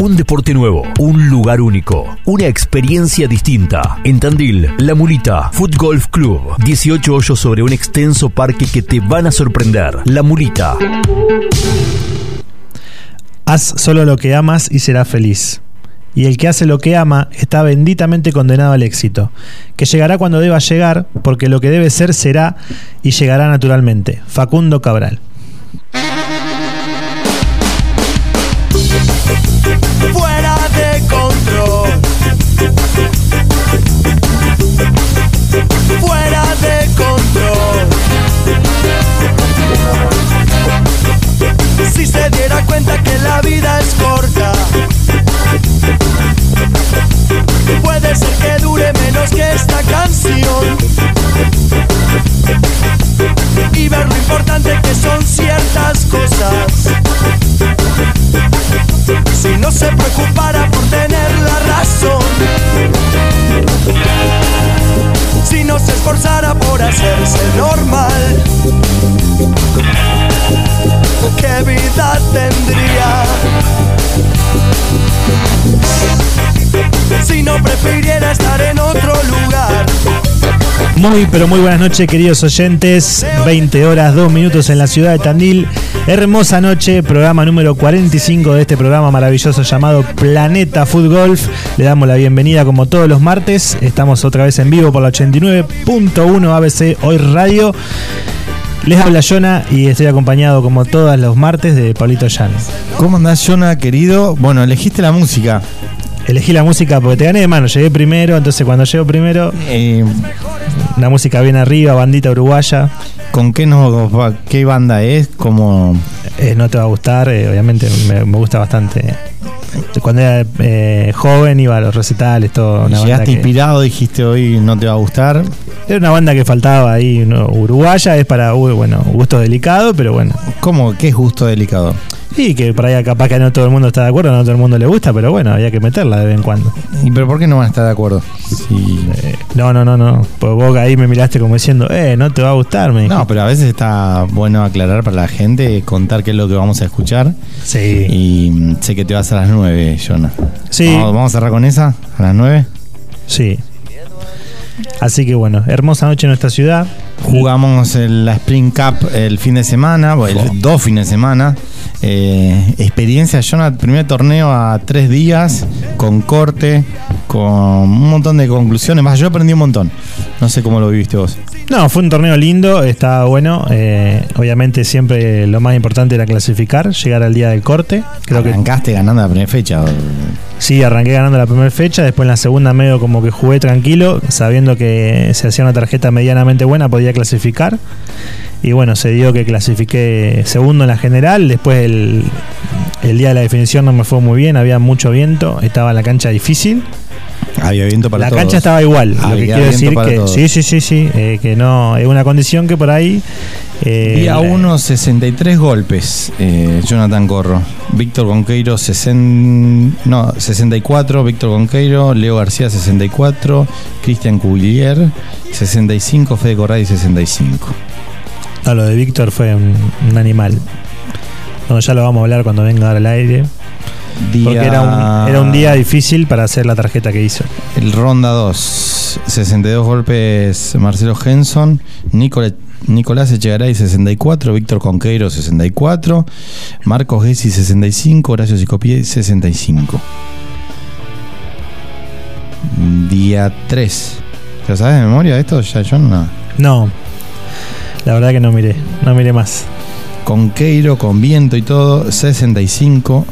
Un deporte nuevo, un lugar único, una experiencia distinta. En Tandil, La Mulita, Foot Golf Club. 18 hoyos sobre un extenso parque que te van a sorprender. La Mulita. Haz solo lo que amas y serás feliz. Y el que hace lo que ama está benditamente condenado al éxito, que llegará cuando deba llegar, porque lo que debe ser será y llegará naturalmente. Facundo Cabral. Fuera de control. Fuera de control. Si se diera cuenta que la vida es corta, puede ser que dure menos que esta canción. Y ver lo importante que son ciertas cosas. Si no se preocupara por tener la razón. Si no se esforzara por hacerse normal. ¿Qué vida tendría? Si no prefiriera estar en otro lugar. Muy, pero muy buenas noches, queridos oyentes. 20 horas, 2 minutos en la ciudad de Tandil. Hermosa noche, programa número 45 de este programa maravilloso llamado Planeta Food Golf. Le damos la bienvenida como todos los martes. Estamos otra vez en vivo por la 89.1 ABC Hoy Radio. Les habla Jonah y estoy acompañado como todos los martes de Pablito Llanes. ¿Cómo andás, Jonah, querido? Bueno, elegiste la música. Elegí la música porque te gané de mano, llegué primero, entonces cuando llego primero, Eh, la música viene arriba, bandita uruguaya. ¿Con qué, va- qué banda es? Como Eh, no te va a gustar, eh, obviamente me, me gusta bastante. Cuando era eh, joven iba a los recitales, todo. Una llegaste que- inspirado, dijiste hoy no te va a gustar. era una banda que faltaba ahí, ¿no? uruguaya, es para, bueno, gustos delicados, pero bueno. ¿Cómo? ¿Qué es gusto delicado? Y que por ahí capaz que no todo el mundo está de acuerdo, no todo el mundo le gusta, pero bueno, había que meterla de vez en cuando. ¿Y pero por qué no van a estar de acuerdo? Si- Eh, no, no, no, no. Pues vos ahí me miraste como diciendo, eh, no te va a gustar, me No, pero a veces está bueno aclarar para la gente, contar qué es lo que vamos a escuchar. Sí. Y mm, sé que te vas a las 9, Jonah. Sí. Vamos, vamos a cerrar con esa, a las 9. Sí. Así que bueno, hermosa noche en nuestra ciudad. Jugamos el- la Spring Cup el fin de semana, el- dos fines de semana. Eh, experiencia, Jonah, primer torneo a tres días, con corte, con un montón de conclusiones. Más, yo aprendí un montón. No sé cómo lo viviste vos. No, fue un torneo lindo, estaba bueno. eh, obviamente siempre lo más importante era clasificar, llegar al día del corte. Creo que Arrancaste ganando la primera fecha. sí, arranqué ganando la primera fecha, después en la segunda medio como que jugué tranquilo, sabiendo que si hacía una tarjeta medianamente buena podía clasificar. Y bueno, se dio que clasifiqué segundo en la general, después el, el día de la definición no me fue muy bien, había mucho viento, estaba la cancha difícil. Había viento para la todos. cancha estaba igual, lo que quiero decir que todos. sí, sí, sí, sí, eh, que no, es una condición que por ahí... eh, Día la- 1, 63 golpes, eh, Jonathan Corro. Víctor Conqueiro, 60, no, 64. Víctor Conqueiro, Leo García, 64. Cristian Cubillier, 65. Fede Corradi, 65. No, lo de Víctor fue un, un animal. No, ya lo vamos a hablar cuando venga al aire. Día, Porque era un, era un día difícil para hacer la tarjeta que hizo. El ronda 2, 62 golpes Marcelo Henson. Nicolás, Nicolás Echegaray, 64. Víctor Conqueiro, 64. Marcos Gessi, 65. Horacio Sicopie, 65. Día 3. ¿Te lo sabes de memoria esto? Ya yo no. No, la verdad que no miré, no miré más. Conqueiro con viento y todo, 65.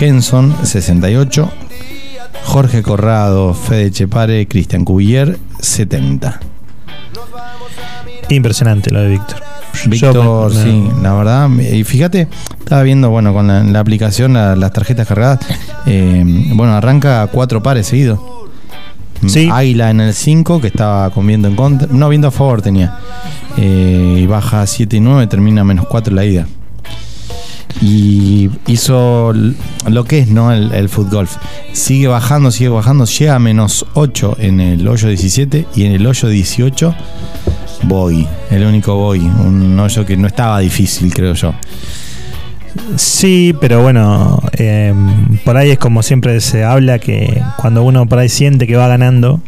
Henson, 68. Jorge Corrado, Fede Chepare, Cristian Cubiller, 70. Impresionante lo de Víctor. Víctor, me- sí, la verdad. Y fíjate, estaba viendo, bueno, con la, la aplicación, la- las tarjetas cargadas. eh, bueno, arranca cuatro pares seguidos. Sí. Águila en el 5, que estaba con viento en contra. No, viento a favor tenía. Eh, y baja 7 y 9, termina menos 4 la ida. Y hizo lo que es, ¿no? El, el foot golf. Sigue bajando, sigue bajando. Llega a menos 8 en el hoyo 17 y en el hoyo 18 Boy, el único Boy, un hoyo que no estaba difícil, creo yo. Sí, pero bueno, eh, por ahí es como siempre se habla que cuando uno por ahí siente que va ganando,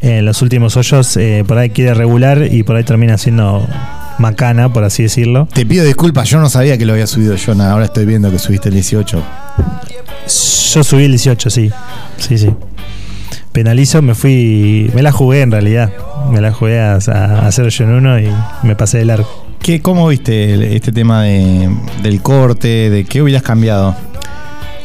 en los últimos hoyos eh, por ahí quiere regular y por ahí termina siendo macana, por así decirlo. Te pido disculpas, yo no sabía que lo había subido yo, ahora estoy viendo que subiste el 18. Yo subí el 18, sí. Sí, sí. Penalizo, me fui. Me la jugué en realidad. Me la jugué a, a hacer yo en uno y me pasé de largo. ¿Qué, ¿Cómo viste el- este tema de, del corte? ¿De qué hubieras cambiado?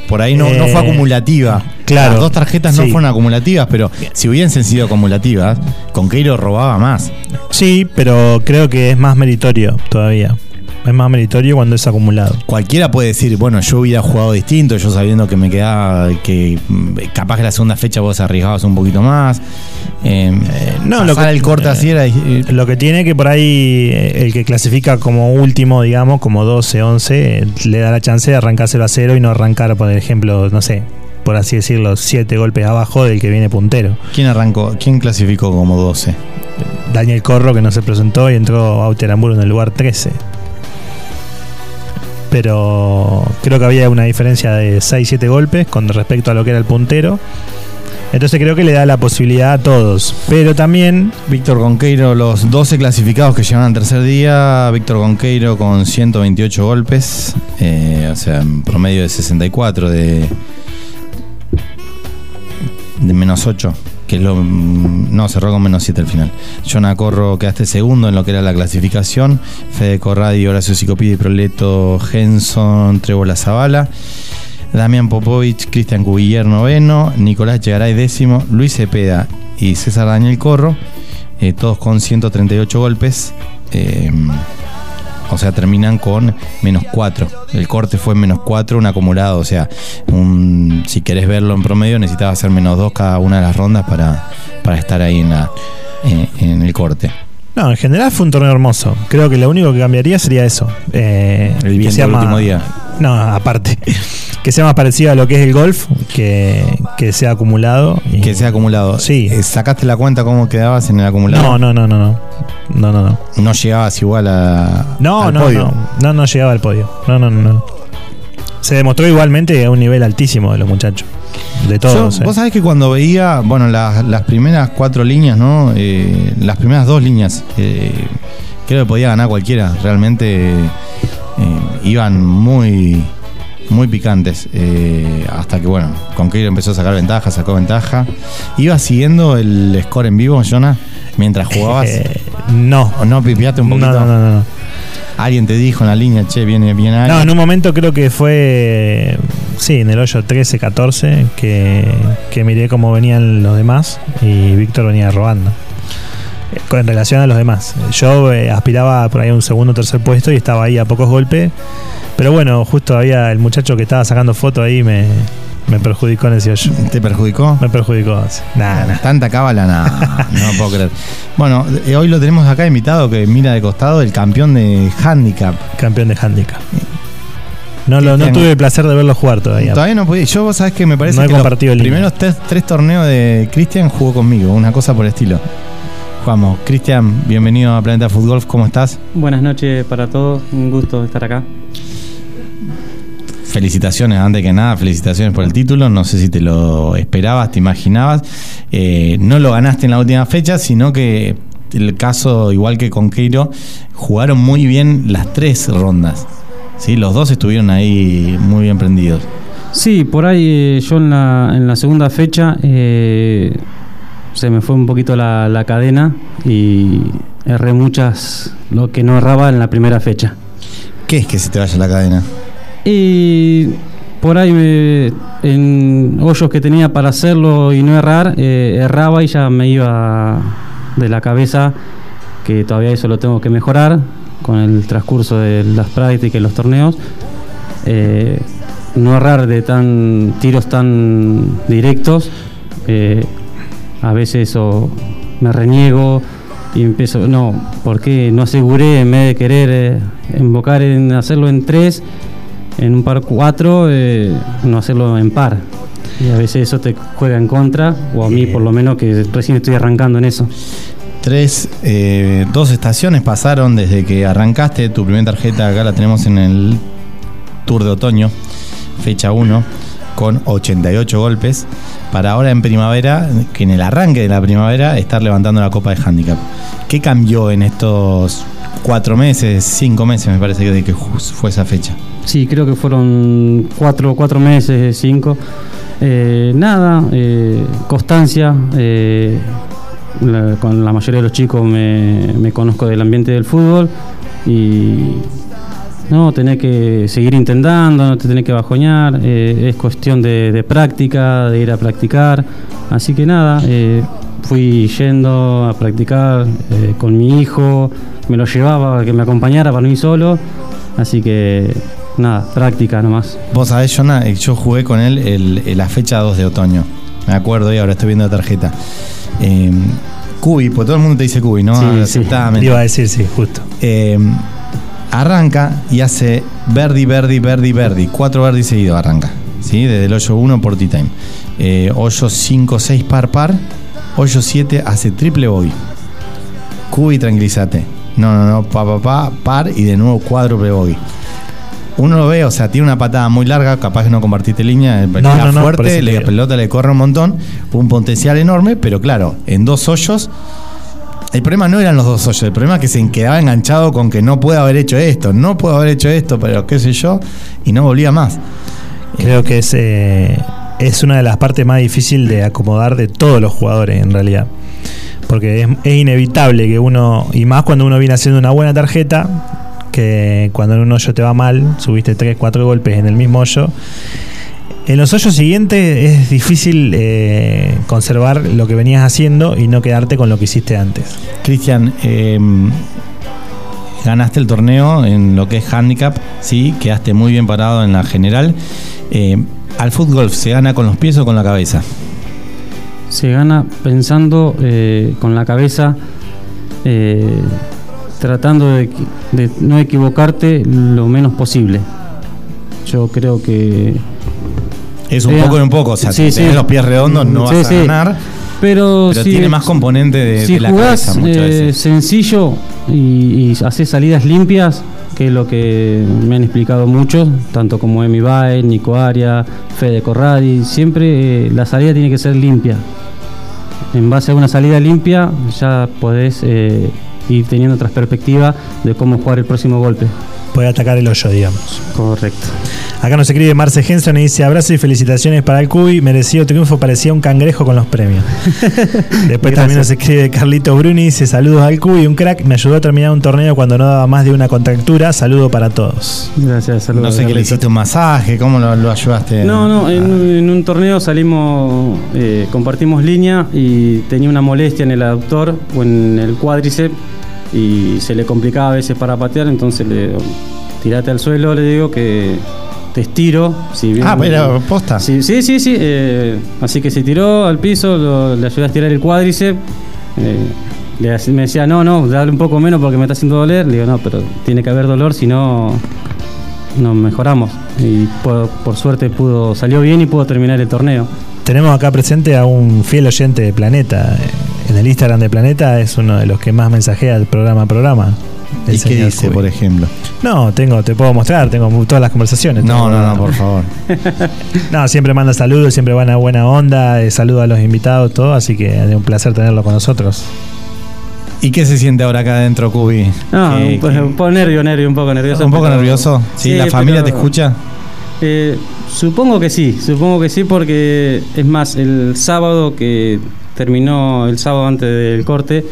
Por ahí no, no fue Eh, acumulativa. claro, Las dos tarjetas no fueron acumulativas, pero si hubiesen sido acumulativas, Conqueiro robaba más. Sí, pero creo que es más meritorio todavía. Es más meritorio cuando es acumulado. Cualquiera puede decir, bueno, yo hubiera jugado distinto, yo sabiendo que me quedaba, que mm, capaz que la segunda fecha vos arriesgabas un poquito más. Eh, no, no, lo que- el corte así era. eh, Lo que tiene que por ahí eh, el que clasifica como último, digamos, como 12, 11, eh, le da la chance de arrancárselo a cero y no arrancar, por ejemplo, no sé, por así decirlo, siete golpes abajo del que viene puntero. ¿Quién arrancó? ¿Quién clasificó como 12? Daniel Corro que no se presentó y entró Auter Hamburgo en el lugar 13. Pero creo que había una diferencia de 6-7 golpes con respecto a lo que era el puntero. Entonces creo que le da la posibilidad a todos. Pero también Víctor Conqueiro, los 12 clasificados que llevan al tercer día, Víctor Conqueiro con 128 golpes, eh, o sea, en promedio de 64 de, de menos 8, que lo... mm, No, cerró con menos 7 al final. Jonah Corro quedaste segundo en lo que era la clasificación, Fede Corradi, Horacio Sicopidi, Proleto, Henson, Trébola Zavala. Damián Popovich, Cristian Cubiller noveno, Nicolás Chegaray décimo, Luis Cepeda y César Daniel Corro, eh, todos con 138 golpes. eh, o sea, terminan con menos 4. El corte fue menos 4, un acumulado. O sea, un, si querés verlo en promedio, necesitaba hacer menos 2 cada una de las rondas para, para estar ahí en, la, eh, en el corte. No, en general fue un torneo hermoso. Creo que lo único que cambiaría sería eso. Eh, El que del último día. No, aparte. Que sea más parecido a lo que es el golf, que, que sea acumulado. y- Que sea acumulado. Sí. Eh, ¿Sacaste la cuenta cómo quedabas en el acumulado? No, no, no, no, no. No, no, no. No llegabas igual a, No, al no, podio. no. No, no llegaba al podio. No, no, no, no. Se demostró igualmente a un nivel altísimo de los muchachos. De Yo- todos. eh. Vos sabés que cuando veía, bueno, las, las primeras cuatro líneas, ¿no? Eh, las primeras dos líneas, eh, creo que podía ganar cualquiera. Realmente iban muy, muy picantes. eh, hasta que, bueno, Conqueiro empezó a sacar ventaja, sacó ventaja. ¿Ibas siguiendo el score en vivo, Jonah? Mientras jugabas. Eh, no. ¿O no pipiaste un No, poquito? no, no, no, no. Alguien te dijo en la línea, che, viene bien No, alguien. en un momento creo que fue, sí, en el hoyo 13, 14, que, que miré cómo venían los demás y Víctor venía robando. En relación a los demás. Yo eh, aspiraba por ahí a un segundo o tercer puesto y estaba ahí a pocos golpes. Pero bueno, justo había el muchacho que estaba sacando foto ahí me, me perjudicó en ese hoyo. ¿Te perjudicó? Me perjudicó. sí. Nah. Tanta cábala, nada, no puedo creer. Bueno, eh, hoy lo tenemos acá invitado que mira de costado el campeón de handicap. Campeón de handicap. No, lo, no tuve el placer de verlo jugar todavía. Todavía no pude. Yo, vos sabés que me parece No he que los compartido línea. primeros tres, tres torneos de Cristian jugó conmigo, una cosa por el estilo. Vamos, Cristian, bienvenido a Planeta Fútbol, ¿cómo estás? Buenas noches para todos, un gusto estar acá. Felicitaciones, antes que nada, felicitaciones por el título. No sé si te lo esperabas, te imaginabas. Eh, no lo ganaste en la última fecha, sino que el caso, igual que con Keiro, jugaron muy bien las tres rondas. ¿sí? Los dos estuvieron ahí muy bien prendidos. Sí, por ahí eh, yo en la, en la segunda fecha eh, se me fue un poquito la, la cadena y erré muchas lo que no erraba en la primera fecha. ¿Qué es que se te vaya la cadena? Y por ahí me- en hoyos que tenía para hacerlo y no errar, eh, erraba y ya me iba de la cabeza que todavía eso lo tengo que mejorar con el transcurso de las prácticas y los torneos. Eh, no errar de tan tiros tan directos. eh, a veces eso me reniego y empiezo, no, ¿por qué no aseguré en vez de querer eh, invocar en hacerlo en tres? en un par 4 no hacerlo en par. Y a veces eso te juega en contra, o a mí por lo menos que recién estoy arrancando en eso. Tres, eh, dos estaciones pasaron desde que arrancaste. Tu primera tarjeta acá la tenemos en el Tour de Otoño, fecha 1. Con 88 golpes, para ahora en primavera, que en el arranque de la primavera, estar levantando la Copa de Handicap. ¿Qué cambió en estos cuatro meses, cinco meses, me parece que que fue esa fecha? Sí, creo que fueron cuatro, cuatro meses, cinco. Eh, nada, eh, constancia. eh, con la mayoría de los chicos me, me conozco del ambiente del fútbol y no, tenés que seguir intentando, no te tenés que bajoñar, eh, es cuestión de, de práctica, de ir a practicar. Así que nada, eh, fui yendo a practicar eh, con mi hijo, me lo llevaba a que me acompañara para no ir solo. Así que nada, práctica nomás. Vos sabés, Jonah, yo jugué con él el- el- la fecha 2 de otoño. Me acuerdo y ahora estoy viendo la tarjeta. Eh, Cubi, pues todo el mundo te dice Cubi, ¿no? Sí, sí. iba a decir, sí, justo. Eh, arranca y hace Verdi, Verdi, Verdi, Verdi. Cuatro Verdi seguidos arranca. ¿sí? Desde el hoyo 1 por T-Time. Eh, hoyo 5, 6 par par. Hoyo 7 hace triple bogey. Cubi, tranquilízate. No, no, no, pa, pa, pa, par y de nuevo cuádruple bogey. Uno lo ve, o sea, tiene una patada muy larga, capaz que no compartiste línea, el No, no, no, fuerte, la pelota le corre un montón, un potencial enorme, pero claro, en dos hoyos el problema no eran los dos hoyos, el problema es que se quedaba enganchado con que no puede haber hecho esto, no puedo haber hecho esto, pero qué sé yo, y no volvía más. Creo que es, eh, es una de las partes más difíciles de acomodar de todos los jugadores en realidad. Porque es, es inevitable que uno, y más cuando uno viene haciendo una buena tarjeta, que cuando en un hoyo te va mal, subiste 3, 4 golpes en el mismo hoyo. En los hoyos siguientes es difícil eh, conservar lo que venías haciendo y no quedarte con lo que hiciste antes. Cristian, eh, ganaste el torneo en lo que es handicap, sí, quedaste muy bien parado en la general. Eh, ¿Al fútbol se gana con los pies o con la cabeza? Se gana pensando eh, con la cabeza, eh, tratando de, de no equivocarte lo menos posible. Yo creo que Es un poco y un poco, o sea, sí, si tenés sí. los pies redondos no Sí, vas a sí. ganar, Pero, pero si, tiene más componente de, si de la jugás cabeza muchas eh, veces. sencillo y, y haces salidas limpias, que es lo que me han explicado muchos, tanto como Emi Baez, Nico Aria, Fede Corradi, siempre eh, la salida tiene que ser limpia. En base a una salida limpia ya podés eh, ir teniendo otras perspectivas de cómo jugar el próximo golpe. Puede atacar el hoyo, digamos. Correcto. Acá nos escribe Marce Henson y dice abrazo y felicitaciones para el Cubi, merecido triunfo, parecía un cangrejo con los premios. Después también nos escribe Carlito Bruni, dice saludos al Cubi, un crack, me ayudó a terminar un torneo cuando no daba más de una contractura, saludo para todos. Gracias, saludos. No sé qué le hiciste un masaje, cómo lo, lo ayudaste. No, no, en, Ah. en un torneo salimos, eh, compartimos línea y tenía una molestia en el aductor o en el cuádriceps y se le complicaba a veces para patear, entonces le tirate al suelo, le digo que te estiro. Si bien- Ah, pero posta. Sí, sí, sí, sí, eh, así que se tiró al piso, lo- le ayudé a estirar el cuádriceps. eh, me decía, no, no, dale un poco menos porque me está haciendo doler. Le digo, no, pero tiene que haber dolor, si no, nos mejoramos. Y por, por suerte pudo salió bien y pudo terminar el torneo. Tenemos acá presente a un fiel oyente de Planeta. En el Instagram de Planeta es uno de los que más mensajea el programa a programa. El ¿Y qué dice, por ejemplo? No, tengo, te puedo mostrar, tengo todas las conversaciones. No, no, no, por favor. No, siempre manda saludos, siempre va a buena onda, eh, saluda a los invitados, todo, así que es un placer tenerlo con nosotros. ¿Y qué se siente ahora acá adentro, Cubi? No, ¿Qué- un, po- qué- un poco nervio, nervio, un poco nervioso. ¿Un poco pero- nervioso? ¿Sí? ¿La familia te escucha? Eh, supongo que sí, supongo que sí, porque es más, el sábado que terminó, el sábado antes del corte,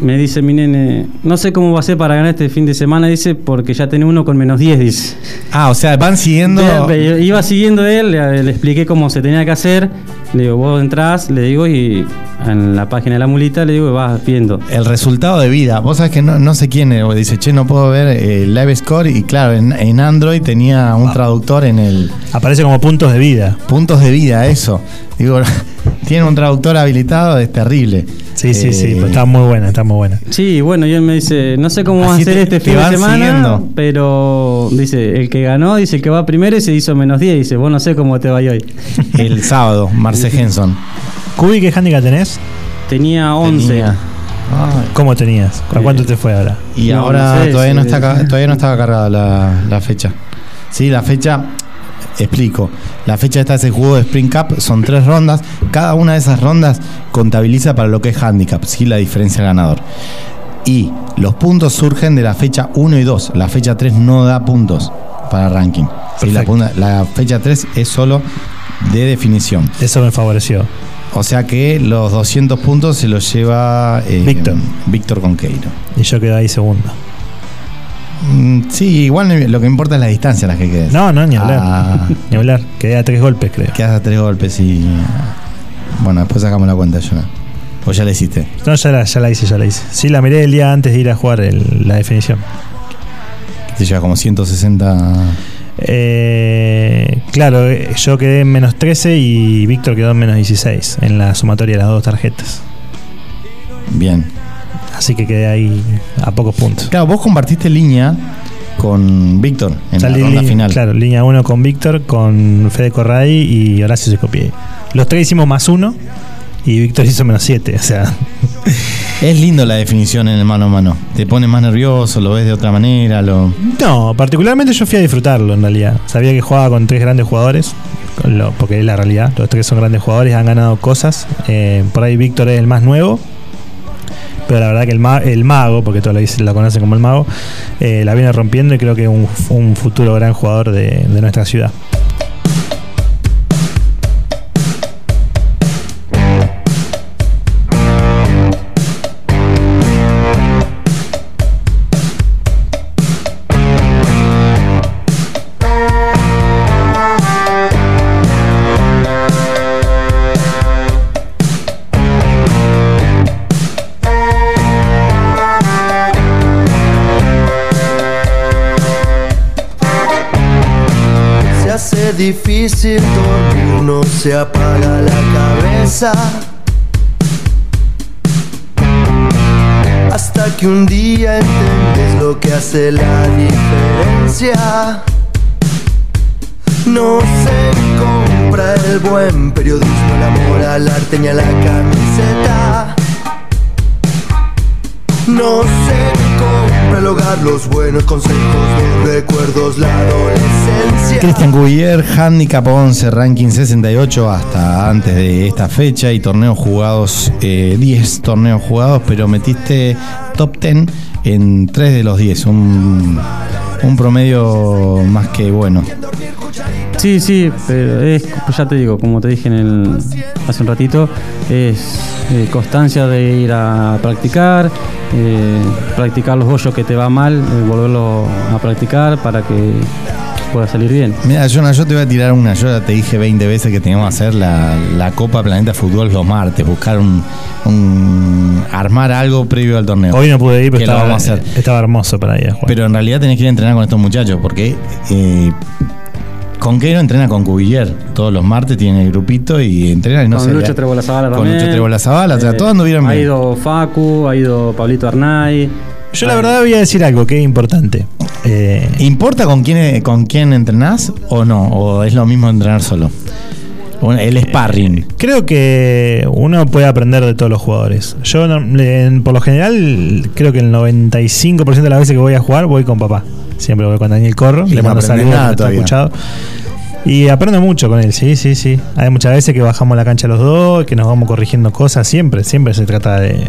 me dice mi nene, no sé cómo va a ser para ganar este fin de semana, dice, porque ya tiene uno con menos 10, dice. Ah, o sea, van siguiendo. Iba siguiendo él, le, le expliqué cómo se tenía que hacer, le digo, vos entrás, le digo, y en la página de la mulita le digo, vas viendo. El resultado de vida. Vos sabés que no, no sé quién eh, dice, che, no puedo ver el live score. Y claro, en, en Android tenía un traductor en el Aparece como puntos de vida. puntos de vida, eso. Digo, tiene un traductor habilitado, es terrible. Sí, sí, sí, Eh, pues está muy buena, está muy buena. Sí, bueno, y él me dice, no sé cómo va a ser te- este te fin de semana, siguiendo. pero dice, el que ganó, dice el que va primero y se hizo menos 10, dice, vos no sé cómo te va hoy. El sábado, Marce Henson. Cubi, ¿qué handicap tenés? Tenía 11. Tenía- Ay. ¿Cómo tenías? ¿A Eh, cuánto te fue ahora? Y No, ahora no sé, todavía, no está, todavía no estaba cargada la, la fecha. Sí, la fecha. Explico. La fecha esta se jugó de Spring Cup, son tres rondas. Cada una de esas rondas contabiliza para lo que es handicap, ¿sí? la diferencia del ganador. Y los puntos surgen de la fecha 1 y 2. La fecha 3 no da puntos para ranking. Sí, la fecha 3 es solo de definición. Eso me favoreció. O sea que los 200 puntos se los lleva eh, Víctor. Víctor Conqueiro. Y yo quedé ahí segundo. Mm, sí, igual lo que importa es la distancia a la que quedes. No, no, ni hablar. Ah, Ni hablar. Quedé a tres golpes, creo. quedas a tres golpes y. Bueno, después sacamos la cuenta, yo. O ya la hiciste. No, ya la, ya la hice, ya la hice. Sí, la miré el día antes de ir a jugar el- la definición. Te lleva como 160. Eh, claro, eh, yo quedé en menos 13 y Víctor quedó en menos 16 en la sumatoria de las dos tarjetas. Bien. Así que quedé ahí a pocos puntos. Claro, vos compartiste línea con Víctor en Salí la ronda final. Claro, línea 1 con Víctor, con Fede Corray y Horacio Secopié. Los tres hicimos más uno y Víctor hizo menos 7. O sea, Es lindo la definición en el mano a mano. Te pones más nervioso, lo ves de otra manera, lo. no, particularmente yo fui a disfrutarlo en realidad. Sabía que jugaba con tres grandes jugadores, lo- porque es la realidad. Los tres son grandes jugadores, han ganado cosas. Eh, por ahí Víctor es el más nuevo. Pero la verdad que el, ma- el mago, porque todos lo, conocen como el mago, eh, la viene rompiendo y creo que es un, futuro gran jugador de nuestra ciudad. Hace difícil dormir, no se apaga la cabeza. Hasta que un día entiendes lo que hace la diferencia. No se compra el buen periodismo, el amor al arte ni a la camiseta. No se compra el hogar, los buenos consejos, los recuerdos, la adolescencia. Cristian Cubillier, Handicap 11, ranking 68 hasta antes de esta fecha y torneos jugados, eh, 10 torneos jugados, pero metiste top 10 en 3 de los 10, un, un promedio más que bueno. Sí, sí, pero es, pues ya te digo, como te dije en el, hace un ratito, es eh, constancia de ir a practicar, eh, practicar los hoyos que te va mal, eh, volverlo a practicar para que pueda salir bien. Mira, Jonah, yo te voy a tirar una. Yo ya te dije 20 veces que teníamos que hacer la, la Copa Planeta Fútbol los martes, buscar un, un- armar algo previo al torneo. Hoy no pude ir, pero estaba, vamos a hacer. estaba hermoso para ir a jugar. Pero en realidad tenés que ir a entrenar con estos muchachos, porque eh, Conquero entrena con Cubiller. Todos los martes tiene el grupito y entrenan y no con sé. Lucho Trebola Zavala Con también. Lucho Trebola Zavala, o sea, Eh, todos anduvieron Ha bien. ido Facu, ha ido Pablito Arnay. Yo la verdad voy a decir algo que es importante. Eh, ¿Importa con quién, con quién entrenás o no? ¿O es lo mismo entrenar solo? Bueno, el sparring. creo que uno puede aprender de todos los jugadores. Yo, no- le- por lo general, creo que el 95% de las veces que voy a jugar voy con papá. Siempre voy con Daniel Corro. Y le mando saludos, nada escuchado. Y aprendo mucho con él, sí, sí, sí. Hay muchas veces que bajamos la cancha los dos, que nos vamos corrigiendo cosas. Siempre, siempre se trata de,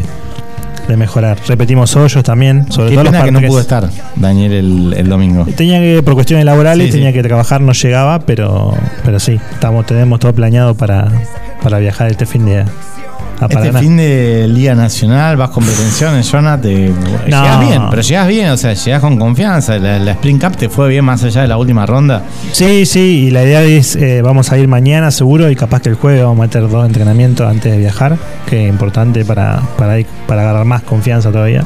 de mejorar. Repetimos hoyos también, sobre Qué todo los pena que no pudo estar Daniel el, el domingo. Tenía que, por cuestiones laborales, Sí, sí. tenía que trabajar, no llegaba, pero, pero sí, estamos, tenemos todo planeado para, para viajar este fin de a Este fin de Liga Nacional vas con pretensiones, Jonah, te llegas bien, pero llegas bien, o sea, llegas con confianza. La, la Spring Cup te fue bien más allá de la última ronda. Sí, sí, y la idea es, eh, vamos a ir mañana seguro y capaz que el jueves vamos a meter dos entrenamientos antes de viajar, que es importante para, para, ir- para agarrar más confianza todavía.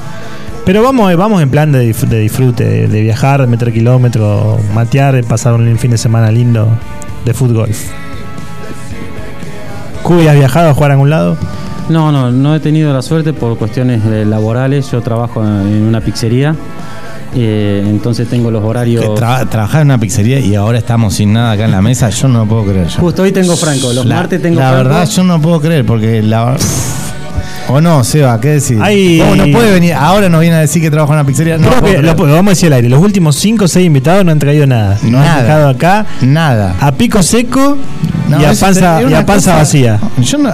Pero vamos, eh, vamos en plan de, disfrute, de, de viajar, de meter kilómetros, matear, pasar un fin de semana lindo de fútbol. Cuy, ¿has viajado a jugar a algún lado? No, no, no he tenido la suerte por cuestiones eh, laborales. Yo trabajo en una pizzería, eh, entonces tengo los horarios. Tra- trabajar en una pizzería y ahora estamos sin nada acá en la mesa, yo no lo puedo creer. yo. Justo hoy tengo Franco, los la, martes tengo La Franco. verdad, yo no puedo creer porque la. ¿O no, Seba? ¿Qué decís? ¿Cómo no puede venir? Ahora nos viene a decir que trabaja en una pizzería. No, lo, vamos a decir al aire. Los últimos 5 o 6 invitados no han traído nada. Nos han dejado acá Nada. a pico seco No, y a panza, y a panza cosa- vacía. Yo no,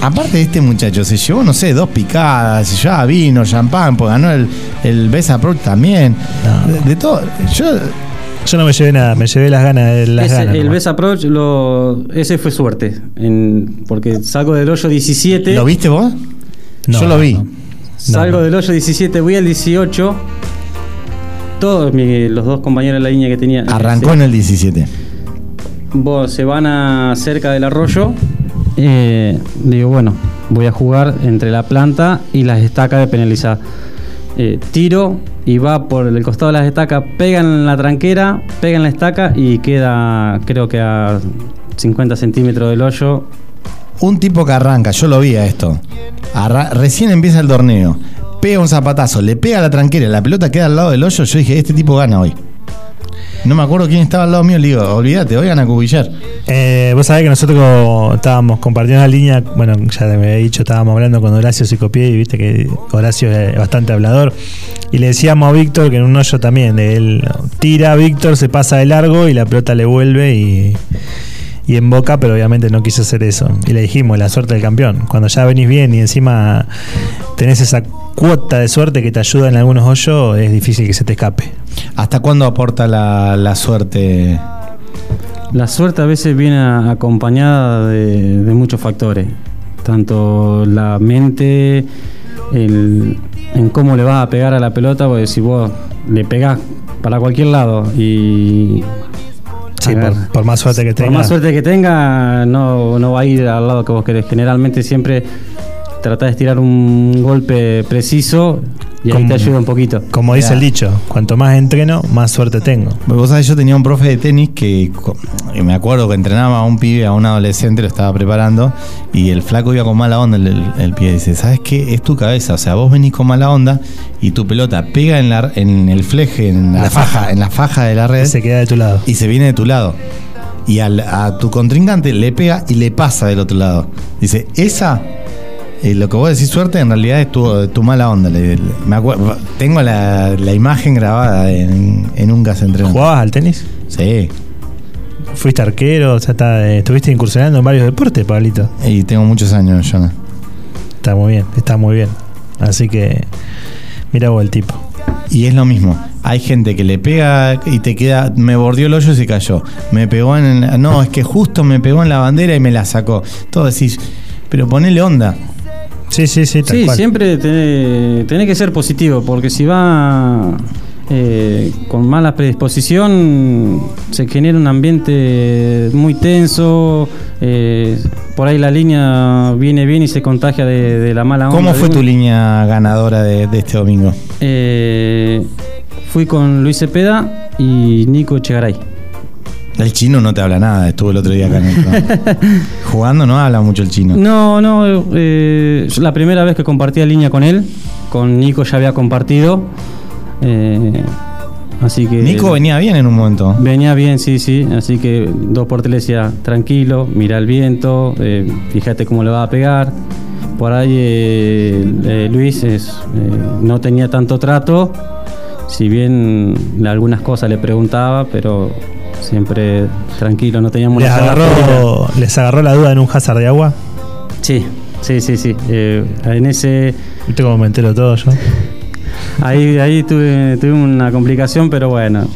aparte de este muchacho, se llevó, no sé, dos picadas, se llevaba vino, champán, pues ganó el, el Best Approach también. No. De, de todo. Yo, Yo no me llevé nada, me llevé las ganas de las Ese- ganas. el nomás. Best Approach, lo, ese fue suerte. En- porque salgo del hoyo 17. ¿Lo viste vos? No, Yo lo vi. no. Salgo no. del hoyo 17, voy al 18. Todos mi- los dos compañeros de la línea que tenía. Arrancó en el 17. vos- se van a cerca del arroyo. Eh, digo, bueno, voy a jugar entre la planta y las estacas de penalizar. Eh, tiro y va por el costado de las estacas, pega en la tranquera, pega en la estaca y queda, creo que a 50 centímetros del hoyo. Un tipo que arranca, yo lo vi a esto. Arra- recién empieza el torneo. Pega un zapatazo, le pega a la tranquera, la pelota queda al lado del hoyo. Yo dije, este tipo gana hoy. No me acuerdo quién estaba al lado mío. Le digo, olvídate, hoy gana Cubillar. Eh, vos sabés que nosotros estábamos compartiendo la línea, bueno, ya me había dicho, estábamos hablando con Horacio Psicopié y viste que Horacio es bastante hablador. Y le decíamos a Víctor que en un hoyo también, él tira, Víctor se pasa de largo y la pelota le vuelve y, y en boca, pero obviamente no quiso hacer eso. Y le dijimos, la suerte del campeón. Cuando ya venís bien y encima tenés esa cuota de suerte que te ayuda en algunos hoyos, es difícil que se te escape. ¿Hasta cuándo aporta la, la suerte? La suerte a veces viene acompañada de, de muchos factores, tanto la mente, el- en cómo le vas a pegar a la pelota, porque si vos le pegás para cualquier lado y Sí, ver. por, por más suerte que por tengas. más suerte que tenga, no, no va a ir al lado que vos querés. Generalmente siempre tratás de tirar un golpe preciso y ahí Como- te ayuda un poquito. Como dice Ya. el dicho, cuanto más entreno, más suerte tengo. Vos sabés, yo tenía un profe de tenis que y me acuerdo que entrenaba a un pibe, a un adolescente, lo estaba preparando y el flaco iba con mala onda. El, el, el pibe dice: ¿Sabes qué? Es tu cabeza. O sea, vos venís con mala onda y tu pelota pega en, la, en el fleje, en la, La faja, faja. en la faja de la red Se queda de tu lado. y se viene de tu lado. Y al- a tu contrincante le pega y le pasa del otro lado. Dice: Esa. Eh, lo que vos decís suerte en realidad es tu, tu mala onda. Le- le- me acuerdo, tengo la, la imagen grabada en, en un gas entrenando. ¿Jugabas al tenis? Sí, ¿Fuiste arquero? O sea, está- eh, estuviste incursionando en varios deportes, Pablito. y tengo muchos años, Jonah. Está muy bien, está muy bien. Así que, mira vos el tipo. Y es lo mismo. Hay gente que le pega y te queda, me bordeó el hoyo y se cayó. Me pegó en, no, es que justo me pegó en la bandera y me la sacó. Todo decís, pero ponele onda. Sí, sí, sí, tal Sí, cual. siempre tenés, tenés que ser positivo, porque si va eh, con mala predisposición, se genera un ambiente muy tenso. eh, por ahí la línea viene bien y se contagia de, de la mala onda. ¿Cómo fue tu línea ganadora de, de este domingo? Eh, fui con Luis Cepeda y Nico Echegaray. El chino no te habla nada, estuvo el otro día acá en el. Jugando no habla mucho el chino. No, no, eh, la primera vez que compartía línea con él, con Nico ya había compartido. eh, así que. Nico venía bien en un momento. Venía bien, sí, sí. Así que dos por le decía, tranquilo, mira el viento, eh, fíjate cómo le va a pegar. Por ahí Luis es, no tenía tanto trato, si bien algunas cosas le preguntaba, pero siempre tranquilo, no teníamos ¿Les agarró, ¿Les agarró la duda en un hazard de agua? Sí, sí, sí, sí. Eh, en ese, ¿Viste cómo me entero todo yo? ahí, ahí tuve, tuve una complicación, pero bueno,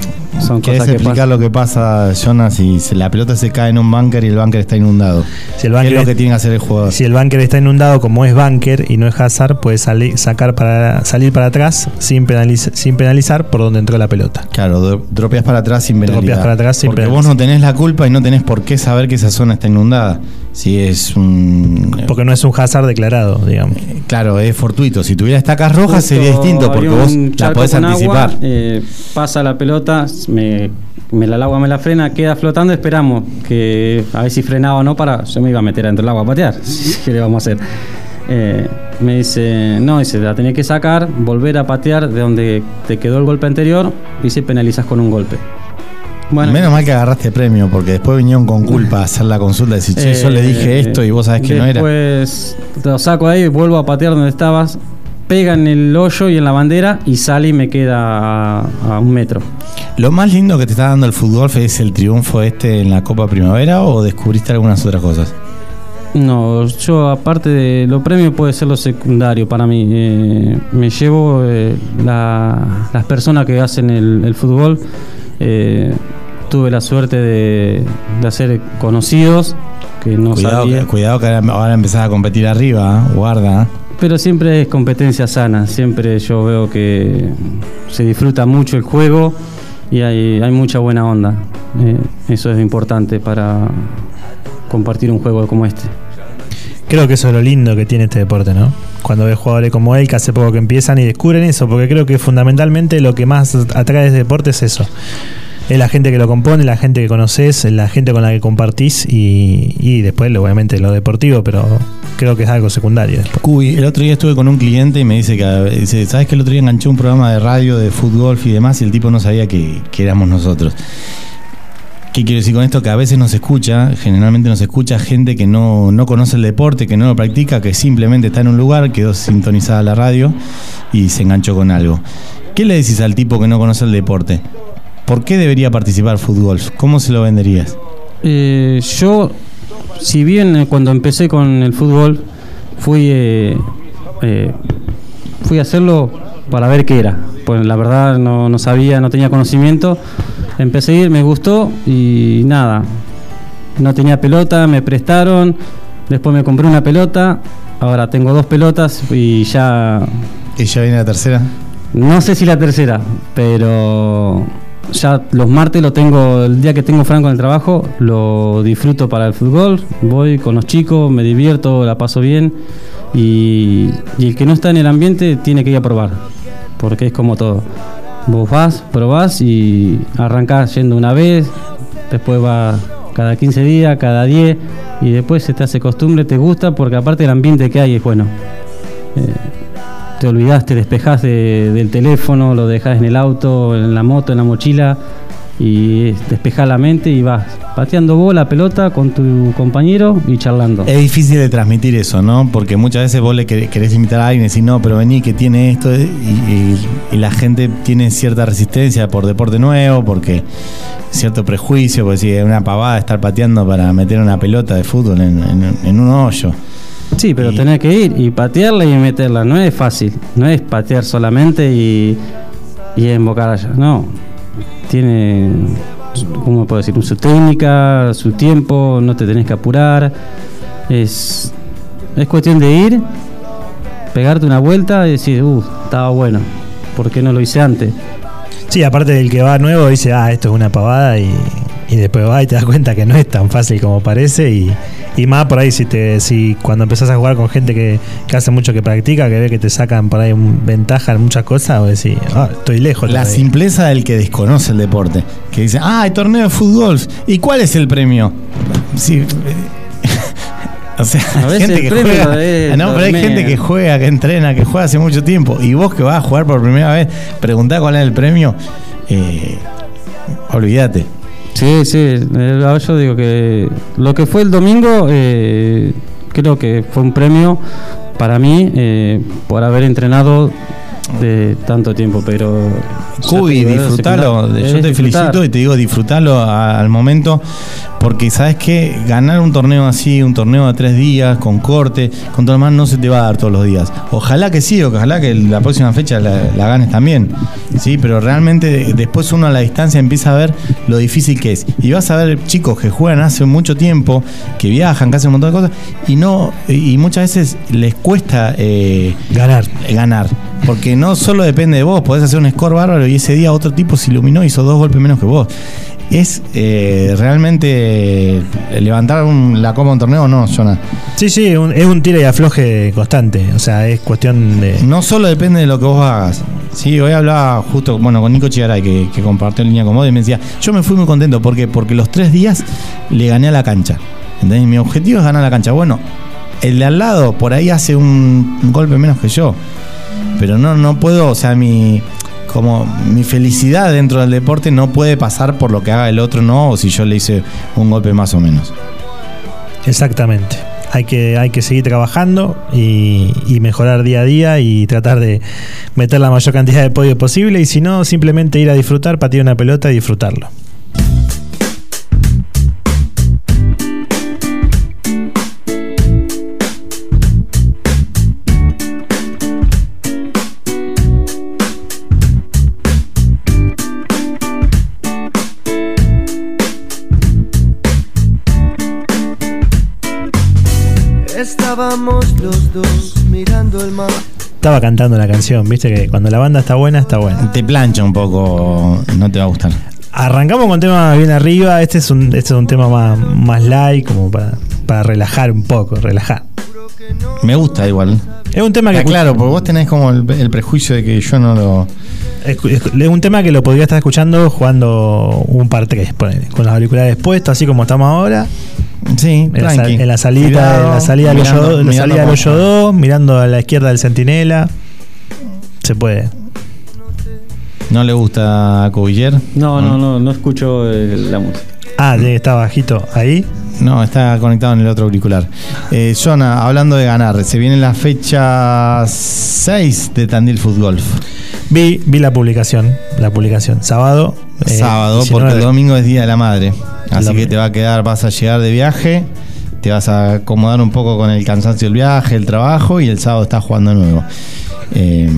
son ¿Querés cosas que explicar pasan. lo que pasa, Jonas, si la pelota se cae en un bunker y el bunker está inundado? Si el ¿Qué es lo que tiene que hacer el jugador? si el bunker está inundado, como es bunker y no es hazard, puede salir, sacar para, salir para atrás sin, penaliz- sin penalizar por donde entró la pelota. Claro, dro- dropeas para atrás sin Dropeas penalidad. para atrás sin Porque vos no tenés la culpa y no tenés por qué saber que esa zona está inundada. Si es un... Porque no es un hazard declarado, digamos. Claro, es fortuito. Si tuviera estacas rojas sería Justo distinto porque vos la podés agua, anticipar. eh, pasa la pelota, me, me la el agua me la frena, queda flotando, esperamos que a ver si frenaba o no para. Yo me iba a meter dentro del agua a patear. ¿Qué le vamos a hacer? Eh, me dice, no, dice, la tenés que sacar, volver a patear de donde te quedó el golpe anterior y se penalizas con un golpe. Bueno, Menos mal que agarraste premio, porque después vinieron con culpa a hacer la consulta. Decir, che, yo le dije eh, esto y vos sabés que no era. Después te lo saco de ahí, vuelvo a patear donde estabas, pega en el hoyo y en la bandera y sale y me queda a, a un metro. ¿Lo más lindo que te está dando el fútbol es el triunfo este en la Copa Primavera o descubriste algunas otras cosas? No, yo aparte de lo premio puede ser lo secundario para mí. Eh, me llevo eh, la- las personas que hacen el, el fútbol. eh, tuve la suerte de, de hacer conocidos que no cuidado, sabía. que, cuidado que ahora, ahora empezás a competir arriba, ¿eh? guarda. ¿eh? Pero siempre es competencia sana, siempre yo veo que se disfruta mucho el juego y hay, hay mucha buena onda. Eh, eso es importante para compartir un juego como este. Creo que eso es lo lindo que tiene este deporte, ¿no? Cuando ves jugadores como él, que hace poco que empiezan y descubren eso, porque creo que fundamentalmente lo que más atrae de este deporte es eso. Es la gente que lo compone, la gente que conoces, la gente con la que compartís y, y después, obviamente, lo deportivo, pero creo que es algo secundario. Cuy, el otro día estuve con un cliente y me dice que ¿sabes que el otro día enganché un programa de radio de fútbol y demás y el tipo no sabía que, que éramos nosotros? ¿Qué quiero decir con esto? Que a veces nos escucha, generalmente nos escucha gente que no, no conoce el deporte, que no lo practica, que simplemente está en un lugar, quedó sintonizada la radio y se enganchó con algo. ¿Qué le decís al tipo que no conoce el deporte? ¿Por qué debería participar fútbol? ¿Cómo se lo venderías? Eh, yo, si bien eh, cuando empecé con el fútbol, fui, eh, eh, fui a hacerlo para ver qué era. Pues la verdad no, no sabía, no tenía conocimiento. Empecé a ir, me gustó y nada. No tenía pelota, me prestaron. Después me compré una pelota. Ahora tengo dos pelotas y ya ¿Y ya viene la tercera? no sé si la tercera, pero ya los martes lo tengo, el día que tengo franco en el trabajo, lo disfruto para el fútbol, voy con los chicos, me divierto, la paso bien y, y el que no está en el ambiente tiene que ir a probar, porque es como todo. Vos vas, probás y arrancás yendo una vez, después va cada 15 días, cada 10 y después se te hace costumbre, te gusta porque aparte el ambiente que hay es bueno. Eh, te olvidás, te despejás de- del teléfono, lo dejás en el auto, en la moto, en la mochila y despejás la mente y vas pateando bola, pelota con tu compañero y charlando. Es difícil de transmitir eso, ¿no? Porque muchas veces vos le querés, invitar a alguien y decís, no, pero vení que tiene esto y, y- y la gente tiene cierta resistencia por deporte nuevo, porque cierto prejuicio, porque si es una pavada estar pateando para meter una pelota de fútbol en, en- en un hoyo. Sí, pero Y- tenés que ir y patearla y meterla. No es fácil. No es patear solamente y, y embocar allá. No. Tiene, ¿cómo puedo decir? Su técnica, su tiempo. No te tenés que apurar. Es, es cuestión de ir, pegarte una vuelta y decir, uh, estaba bueno. ¿Por qué no lo hice antes? Sí, aparte del que va nuevo dice, ah, esto es una pavada y, y después va y te das cuenta que no es tan fácil como parece y, y más por ahí si te si cuando empezás a jugar con gente que, que hace mucho que practica, que ve que te sacan por ahí un- ventaja en muchas cosas, o decir, ah, estoy lejos. La todavía". simpleza del que desconoce el deporte, que dice, ah, hay torneo de fútbol, ¿y cuál es el premio? Sí, eh, o sea, A hay veces gente que juega, es no, pero hay gente que juega, que entrena, que juega hace mucho tiempo, y vos que vas a jugar por primera vez, preguntá cuál es el premio, eh, olvídate. Sí, sí, eh, yo digo que lo que fue el domingo eh, creo que fue un premio para mí eh, por haber entrenado de tanto tiempo, pero... es disfrutalo. Yo te disfrutar. felicito y te digo disfrutalo a- al momento. Porque sabes que ganar un torneo así, un torneo de tres días, con corte, con todo lo demás, no se te va a dar todos los días. Ojalá que sí, ojalá que la próxima fecha la, la ganes también. Sí, pero realmente después uno a la distancia empieza a ver lo difícil que es. Y vas a ver chicos que juegan hace mucho tiempo, que viajan, que hacen un montón de cosas, y no, y muchas veces les cuesta eh, Ganar. ganar. Porque no solo depende de vos, podés hacer un score bárbaro y ese día otro tipo se iluminó y hizo dos golpes menos que vos. Es eh, realmente eh, levantar un- la copa un torneo, no, Jonah. Sí, sí, un- es un tira y afloje constante, o sea, es cuestión de... No solo depende de lo que vos hagas. Sí, hoy hablaba justo bueno, con Nico Chigaray, que, que compartió línea con vos, y me decía, yo me fui muy contento, ¿por qué? Porque los tres días le gané a la cancha. ¿Entendés? Mi objetivo es ganar la cancha. Bueno, el de al lado por ahí hace un golpe menos que yo. Pero no, no puedo, o sea, mi. como mi felicidad dentro del deporte no puede pasar por lo que haga el otro, no, o si yo le hice un golpe más o menos. Exactamente. Hay que, hay que seguir trabajando y, mejorar día a día y tratar de meter la mayor cantidad de podio posible y si no, simplemente ir a disfrutar, patear una pelota y disfrutarlo. Estábamos los dos mirando el mar. Estaba cantando la canción, viste que cuando la banda está buena, está buena. Te plancha un poco, no te va a gustar. Arrancamos con tema bien arriba, este es un, este es un tema más, más light, como para, para relajar un poco, relajar. Me gusta igual. Es un tema que Ah, claro, porque vos tenés como el, el prejuicio de que yo no lo. Es, es un tema que lo podría estar escuchando jugando un par 3, ponele, con los auriculares puestos, así como estamos ahora. Sí, En la, en la salida, Cuidado, en la salida mirando- en la mirando salida 2, mirando a la izquierda del centinela. Se puede. ¿No le gusta a Cubiller? No, no, no, no escucho eh, la música. Ah, está bajito ahí. No, está conectado en el otro auricular. Eh, Jonah, hablando de ganar, se viene la fecha 6 de Tandil Foot Golf. Vi, vi la publicación, la publicación. Sábado. eh, Sábado, 19. porque el domingo es Día de la Madre. Así que te va a quedar, vas a llegar de viaje, te vas a acomodar un poco con el cansancio del viaje, el trabajo, y el sábado estás jugando de nuevo. Eh,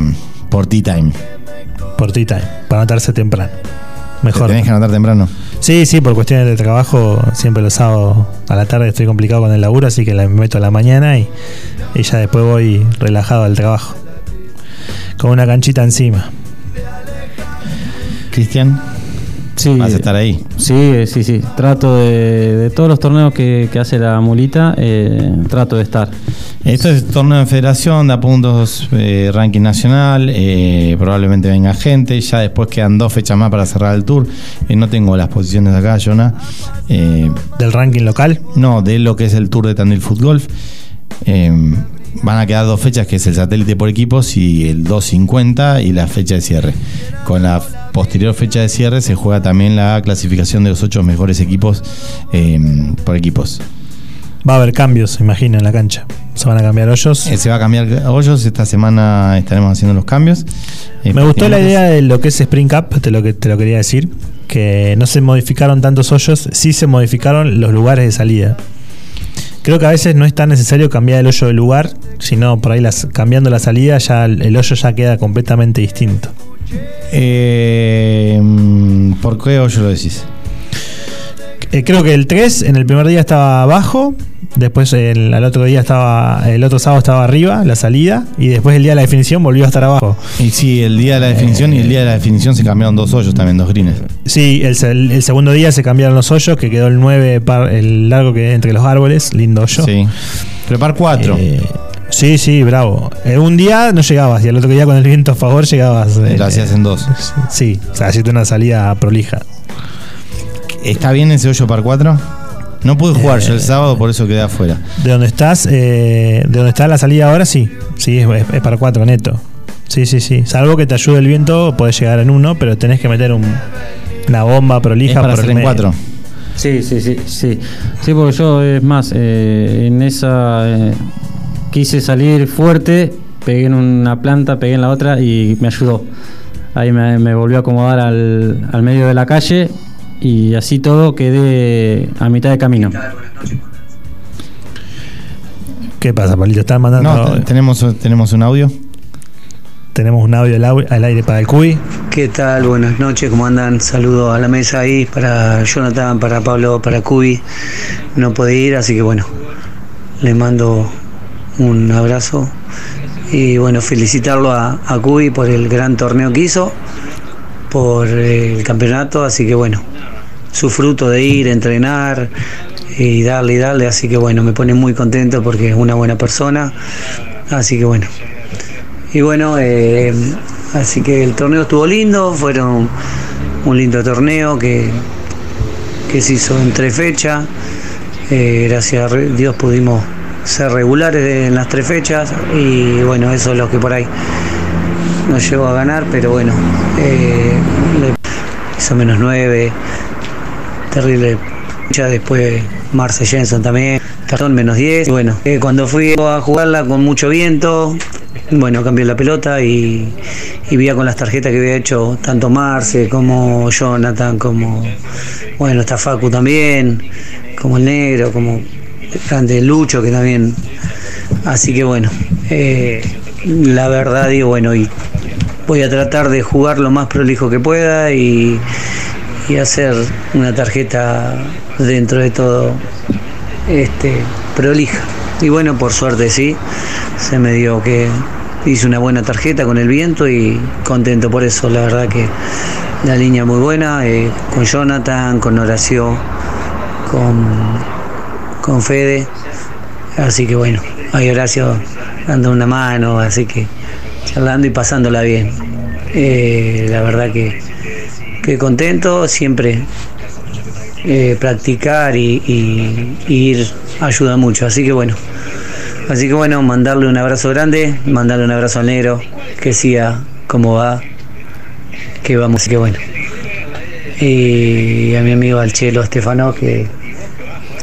por tea time. Por tea time, para anotarse temprano. Te Mejor. tenés que anotar temprano. Sí, sí, por cuestiones de trabajo, siempre los sábados a la tarde estoy complicado con el laburo, así que la- me meto a la mañana y, y ya después voy relajado al trabajo. Con una canchita encima. Cristian, Sí, vas a estar ahí. sí, eh, sí, sí. Trato de, de todos los torneos que, que hace la mulita, eh, trato de estar. Esto es torneo de federación, da puntos, eh, ranking nacional, eh, probablemente venga gente, ya después quedan dos fechas más para cerrar el tour. Eh, no tengo las posiciones acá, Jonah. Eh, Del ranking local. no, de lo que es el tour de Tandil Foot Golf. Eh, van a quedar dos fechas, que es el satélite por equipos y el 250 y la fecha de cierre. Con la posterior fecha de cierre se juega también la clasificación de los ocho mejores equipos eh, por equipos. Va a haber cambios, imagino, en la cancha. Se van a cambiar hoyos. Eh, se va a cambiar hoyos, esta semana estaremos haciendo los cambios. Eh, Me gustó la idea de lo que es Spring Cup, te lo, que, te lo quería decir. Que no se modificaron tantos hoyos, sí se modificaron los lugares de salida. Creo que a veces no es tan necesario cambiar el hoyo de lugar, sino por ahí las, cambiando la salida ya el hoyo ya queda completamente distinto. Eh, mm, ¿Por qué hoyo lo decís? Eh, creo que el 3 en el primer día estaba abajo, después el, al otro día estaba, el otro sábado estaba arriba, la salida, y después el día de la definición volvió a estar abajo. Y sí, el día de la definición y el día de la definición se cambiaron dos hoyos también, dos greens. Sí, el, se- el segundo día se cambiaron los hoyos, que quedó el 9, par, el largo que entre los árboles, lindo hoyo. Sí. Prepar cuatro. Eh, sí, sí, bravo. Eh, un día no llegabas y al otro día con el viento a favor llegabas. eh, Lo hacías en dos. Sí, o sea, hiciste una salida prolija. ¿Está bien ese hoyo par 4? No pude jugar yo el sábado, por eso quedé afuera. De donde estás, eh, de donde está la salida ahora, sí. Sí, es, es- es para cuatro neto. Sí, sí, sí. Salvo que te ayude el viento, podés llegar en uno, pero tenés que meter un- una bomba prolija Es para por el hacer en medio. cuatro. Sí, sí, sí, sí. Sí, porque yo, es más, eh, en esa eh, quise salir fuerte, pegué en una planta, pegué en la otra y me ayudó. Ahí me, me volvió a acomodar al, al medio de la calle y así todo quedé a mitad de camino. ¿Qué pasa, Palito? Están mandando. No, te- tenemos, tenemos un audio. Tenemos un audio al, aire para el CUI. ¿Qué tal? Buenas noches, ¿cómo andan? Saludos a la mesa ahí para Jonathan, para Pablo, para Cubi. No puede ir, así que bueno, le mando un abrazo y bueno, felicitarlo a, a Cubi por el gran torneo que hizo, por el campeonato, así que bueno, su fruto de ir, entrenar y darle y darle, así que bueno, me pone muy contento porque es una buena persona, así que bueno. Y bueno, eh, así que el torneo estuvo lindo, fueron un lindo torneo que, que se hizo en tres fechas. Eh, gracias a Dios pudimos ser regulares en las tres fechas y bueno, eso es lo que por ahí no llegó a ganar, pero bueno, eh, menos 9, terrible. Ya después Marce Jensen también, Tartón menos 10. Y bueno, eh, cuando fui a jugarla con mucho viento, bueno, cambié la pelota y, y con las tarjetas que había hecho tanto Marce como Jonathan, como, bueno, está Facu también, como el negro, como grande Lucho que también. Así que bueno, eh, la verdad digo, bueno, y voy a tratar de jugar lo más prolijo que pueda y, y hacer una tarjeta dentro de todo este prolija. Y bueno, por suerte sí, se me dio que hice una buena tarjeta con el viento y contento por eso, la verdad que la línea muy buena, eh, con Jonathan, con Horacio, con, con Fede, así que bueno, ahí Horacio dando una mano, así que charlando y pasándola bien. Eh, la verdad que, que contento, siempre eh, practicar y, ir ayuda mucho, así que bueno. Así que bueno, mandarle un abrazo grande, mandarle un abrazo al negro, que siga como va, que vamos, así que bueno. Y a mi amigo Alchelo Estefano, que,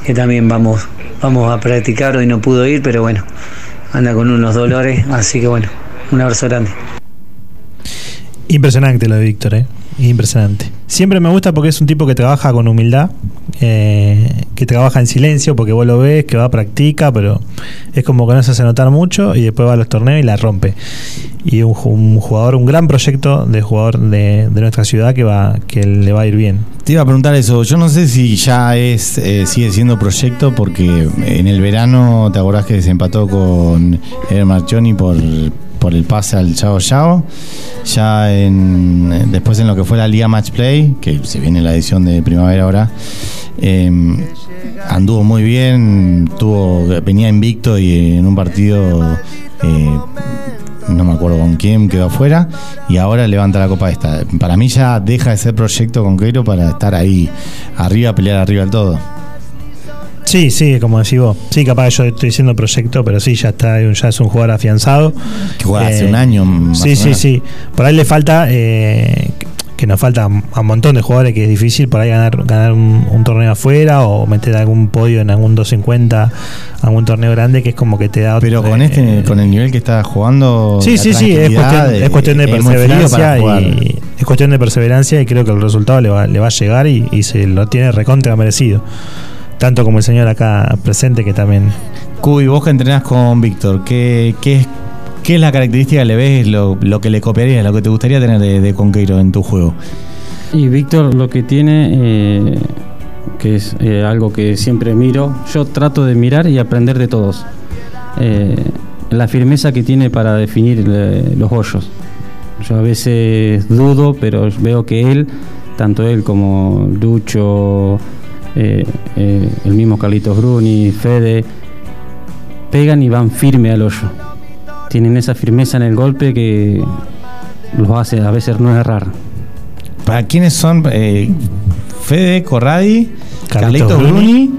que también vamos, vamos a practicar, hoy no pudo ir, pero bueno, anda con unos dolores, así que bueno, un abrazo grande. Impresionante lo de Víctor, ¿eh? Impresionante. Siempre me gusta porque es un tipo que trabaja con humildad, eh, que trabaja en silencio porque vos lo ves, que va practica, pero es como que no se hace notar mucho y después va a los torneos y la rompe. Y un, un jugador, un gran proyecto de jugador de, nuestra ciudad que va que le va a ir bien. Te iba a preguntar eso. Yo no sé si ya es eh, sigue siendo proyecto porque en el verano te acordás que se empató con Eder Marchioni por, por el pase al Chao Chao. Ya en, después en lo que fue la Liga Match Play, que se viene la edición de primavera ahora, eh, anduvo muy bien, tuvo, venía invicto y en un partido eh, no me acuerdo con quién quedó afuera y ahora levanta la copa esta. Para mí ya deja de ser proyecto con Queiro para estar ahí arriba, pelear arriba del todo. Sí, sí, como decís vos. Sí, capaz yo estoy diciendo proyecto, pero sí, ya está, ya es un jugador afianzado. Que juega hace un año, más Sí, o sí, menos. sí. Por ahí le falta, eh, que nos falta a un montón de jugadores que es difícil por ahí ganar, ganar un, un torneo afuera o meter algún podio en algún 250, algún torneo grande que es como que te da Pero con eh, este, con el nivel que está jugando. Sí, sí, sí, es cuestión, es cuestión de eh, perseverancia y es cuestión de perseverancia y creo que el resultado le va, le va a llegar y, y se lo tiene recontra merecido. Tanto como el señor acá presente que también Cubi, vos que entrenás con Víctor, ¿qué, qué, es, ¿qué es la característica que le ves, lo, lo que le copiarías, lo que te gustaría tener de, de Conqueiro en tu juego? Y Víctor lo que tiene, eh, que es eh, algo que siempre miro, yo trato de mirar y aprender de todos. Eh, la firmeza que tiene para definir eh, los hoyos. Yo a veces dudo, pero veo que él, tanto él como Lucho, eh, eh, el mismo Carlitos Bruni, Fede, pegan y van firme al hoyo. Tienen esa firmeza en el golpe que los hace a veces no errar. ¿Para quiénes son eh, Fede, Corradi, Carlitos Carlitos Bruni. Bruni,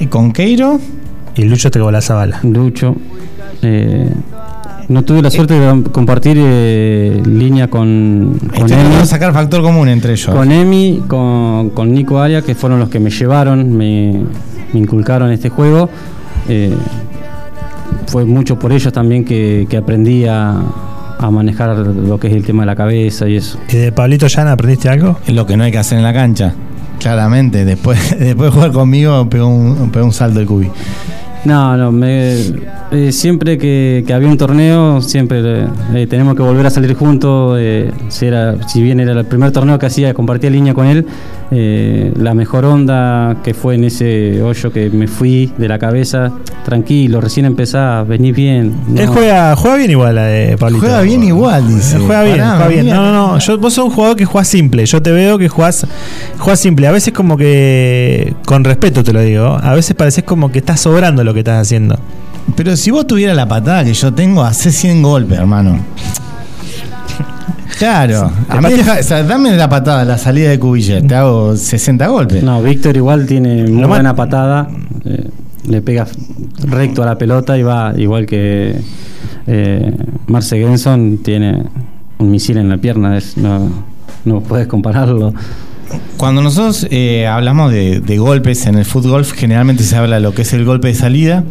y Conqueiro? y Lucho te la zabala. Lucho. Eh, no tuve la suerte de compartir eh, línea con, con Estoy tratando Emi, de sacar factor común entre ellos. con, Emi con, con Nico Aria, que fueron los que me llevaron, me, me inculcaron este juego. Eh, fue mucho por ellos también que, que aprendí a, a manejar lo que es el tema de la cabeza y eso. ¿Y de Pablito Llana aprendiste algo? Es lo que no hay que hacer en la cancha. Claramente, después, después de jugar conmigo pegó un, pegó un salto el cubi. No, no, me, eh, siempre que, había un torneo, siempre eh, tenemos que volver a salir juntos. eh, si, era, si bien era el primer torneo que hacía, compartía línea con él, eh, la mejor onda que fue en ese hoyo que me fui de la cabeza, tranquilo, recién empezaba, vení bien. no. Él juega, juega bien igual la de Pablito. Juega bien igual, dice. Juega bien, Pará, juega bien. No, no, no. Yo, vos sos un jugador que juega simple. Yo te veo que jugás, jugás simple. A veces como que, con respeto te lo digo, a veces pareces como que estás sobrando lo que estás haciendo. Pero si vos tuvieras la patada que yo tengo, hace 100 golpes, hermano. Claro. A mí deja- o sea, dame la patada, la salida de Cubiller. Te hago 60 golpes. No, Víctor igual tiene muy Lo buena patada, eh, le pega recto a la pelota y va igual que eh, Marce Genson, tiene un misil en la pierna, es, no, no puedes compararlo. Cuando nosotros eh, hablamos de, de golpes en el fútbol, generalmente se habla de lo que es el golpe de salida,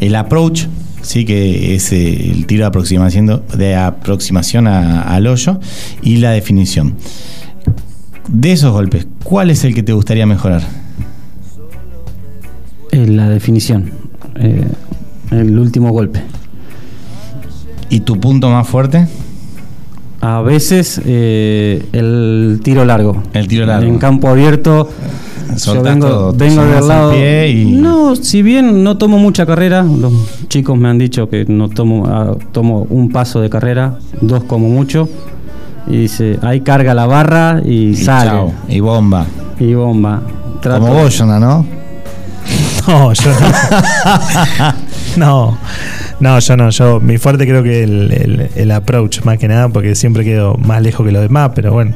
el approach, sí que es eh, el tiro de aproximación, de aproximación a- al hoyo, y la definición. De esos golpes, ¿cuál es el que te gustaría mejorar? Eh, la definición, eh, el último golpe. ¿Y tu punto más fuerte? A veces eh, el tiro largo. El tiro largo. En campo abierto. Yo Soltás vengo, vengo del lado. pie y- No, si bien no tomo mucha carrera, los chicos me han dicho que no tomo, ah, tomo un paso de carrera, dos como mucho. Y dice, ahí carga la barra y, Y sale. chao, y bomba. Y bomba. Trato- Como vos, Jonah, ¿no? No, yo no. no. No, yo no. Yo, mi fuerte creo que el, el, el approach, más que nada, porque siempre quedo más lejos que los demás, pero bueno.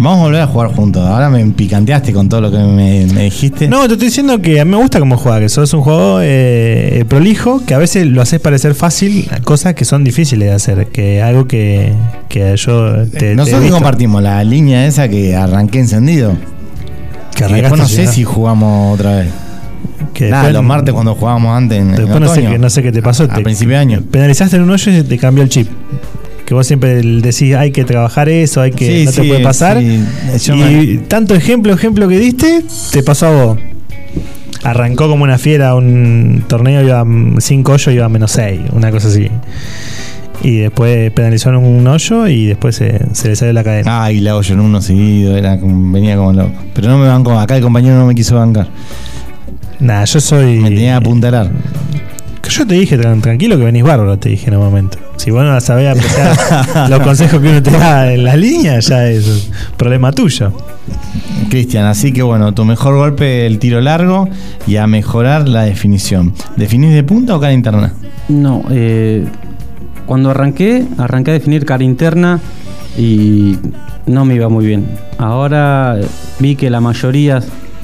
Vamos a volver a jugar juntos. Ahora me picanteaste con todo lo que me, me dijiste. No, te estoy diciendo que a mí me gusta cómo juega, que sos un juego eh, prolijo, que a veces lo haces parecer fácil, cosas que son difíciles de hacer, que algo que, que yo te, te Nosotros visto. compartimos la línea esa que arranqué encendido. Que Y después no sé si jugamos otra vez. Que Nada, después- los martes cuando jugábamos antes en, en Después no sé, qué, no sé qué te pasó. A te principio de año. Penalizaste en un hoyo y te cambió el chip. Que vos siempre decís, hay que trabajar eso, hay que Sí, no te puede pasar. sí, y me- tanto ejemplo, ejemplo que diste, te pasó a vos. Arrancó como una fiera un torneo, iba a 5 hoyos, iba a menos 6, una cosa así. Y después penalizó en un hoyo y después se, se le salió la cadena. Ah, y la hoyo en uno seguido, era venía como loco. Pero no me bancó, acá el compañero no me quiso bancar. Nada, yo soy. Me tenía que apuntalar. Yo te dije, tran- tranquilo que venís bárbaro, te dije en un momento. Si vos no sabés apreciar los consejos que uno te da en las líneas, ya es problema tuyo. Cristian, así que bueno, tu mejor golpe el tiro largo y a mejorar la definición. ¿Definís de punta o cara interna? No, eh, cuando arranqué, arranqué a definir cara interna y no me iba muy bien. Ahora eh, vi que la mayoría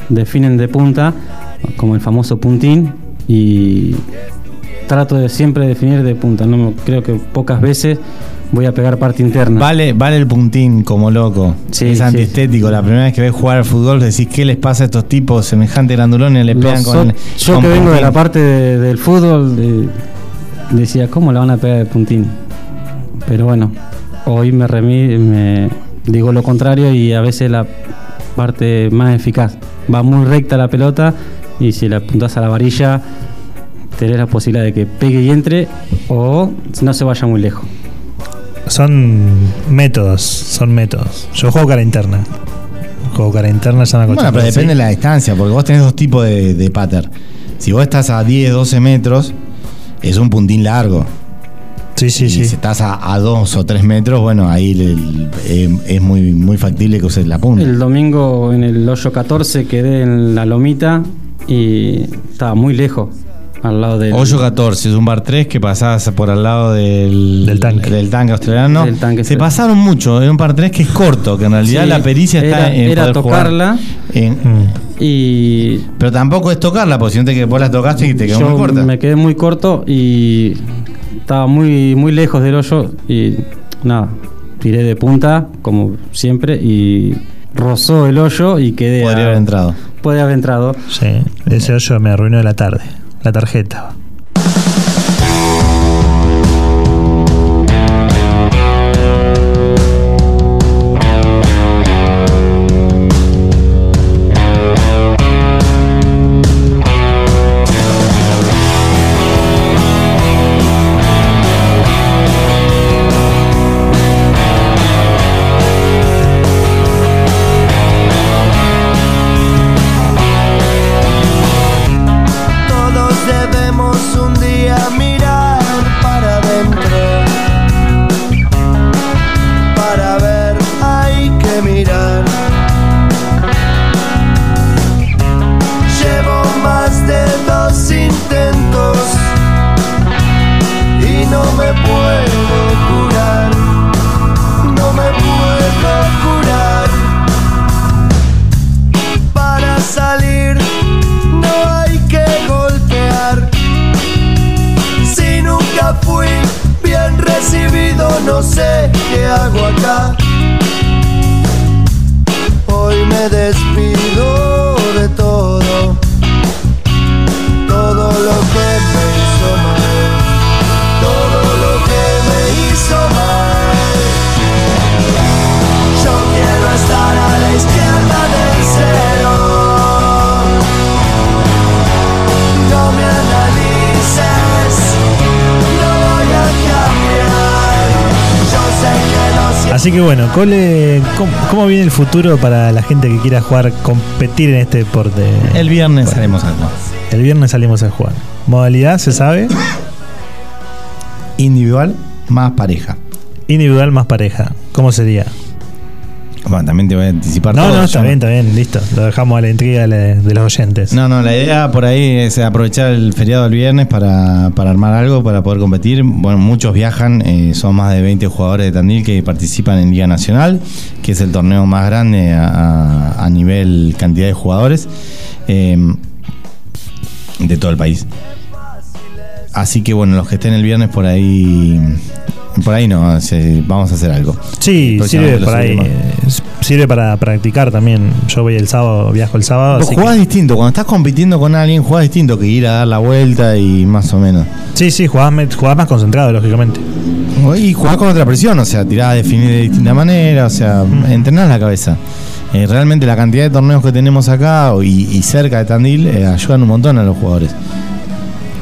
definen de punta, como el famoso puntín, y trato de siempre definir de punta. No creo que pocas veces voy a pegar parte interna. Vale, vale el puntín como loco. Sí, es sí. antiestético. La primera vez que ves jugar al fútbol decís, ¿qué les pasa a estos tipos semejante grandulones? Le pegan Los con el- yo con que vengo de la parte de- del fútbol, de- decía, ¿cómo la van a pegar de puntín? Pero bueno, hoy me, remí, me digo lo contrario y a veces la parte más eficaz. Va muy recta la pelota y si la apuntás a la varilla, tenés la posibilidad de que pegue y entre o no se vaya muy lejos. Son métodos, son métodos. Yo juego cara interna. Juego cara interna, Bueno, pero depende de la distancia, porque vos tenés dos tipos de, de pattern. Si vos estás a 10, 12 metros, es un puntín largo. Sí, sí, y sí. si estás a, a 2 o 3 metros, bueno, ahí el- el- eh, es muy, muy factible que uses la punta. El domingo en el hoyo 14 quedé en la lomita y estaba muy lejos, al lado del... Hoyo 14, es un bar 3 que pasás por al lado del, Del tanque. del tanque australiano. Del tanque, Se pasaron mucho, es un par 3 que es corto, que en realidad Sí, la pericia está era- en era poder jugar tocarla. en- Mm. Y pero tampoco es tocarla, porque siente que vos la tocaste y te quedó yo muy corta. me quedé muy corto y estaba muy, muy lejos del hoyo y nada, tiré de punta como siempre y rozó el hoyo y quedé... Podría a- haber entrado. Podría haber entrado. Sí, ese hoyo me arruinó la tarde. La tarjeta. Así que bueno, Cole, ¿cómo, cómo viene el futuro para la gente que quiera jugar, competir en este deporte? El viernes haremos algo. El viernes salimos a jugar. ¿Modalidad se sabe? Individual más pareja. Individual más pareja. ¿Cómo sería? Bueno, también te voy a anticipar No, todo, no, está yo bien, está bien, listo. Lo dejamos a la intriga de de los oyentes. No, no, la idea por ahí es aprovechar el feriado del viernes para, para armar algo, para poder competir. Bueno, muchos viajan, eh, son más de 20 jugadores de Tandil que participan en Liga Nacional, que es el torneo más grande a, a- a nivel cantidad de jugadores eh, de todo el país. Así que bueno, los que estén el viernes por ahí, por ahí no, vamos a hacer algo. Sí, sirve por ahí. Sirve para practicar también. Yo voy el sábado, viajo el sábado. Así jugás que- distinto, cuando estás compitiendo con alguien jugás distinto que ir a dar la vuelta y más o menos. sí, sí, jugás, jugás más concentrado, lógicamente. Y jugás con otra presión, o sea, tirás a definir de distinta manera, o sea, entrenás la cabeza. Eh, realmente la cantidad de torneos que tenemos acá y, y cerca de Tandil eh, ayudan un montón a los jugadores.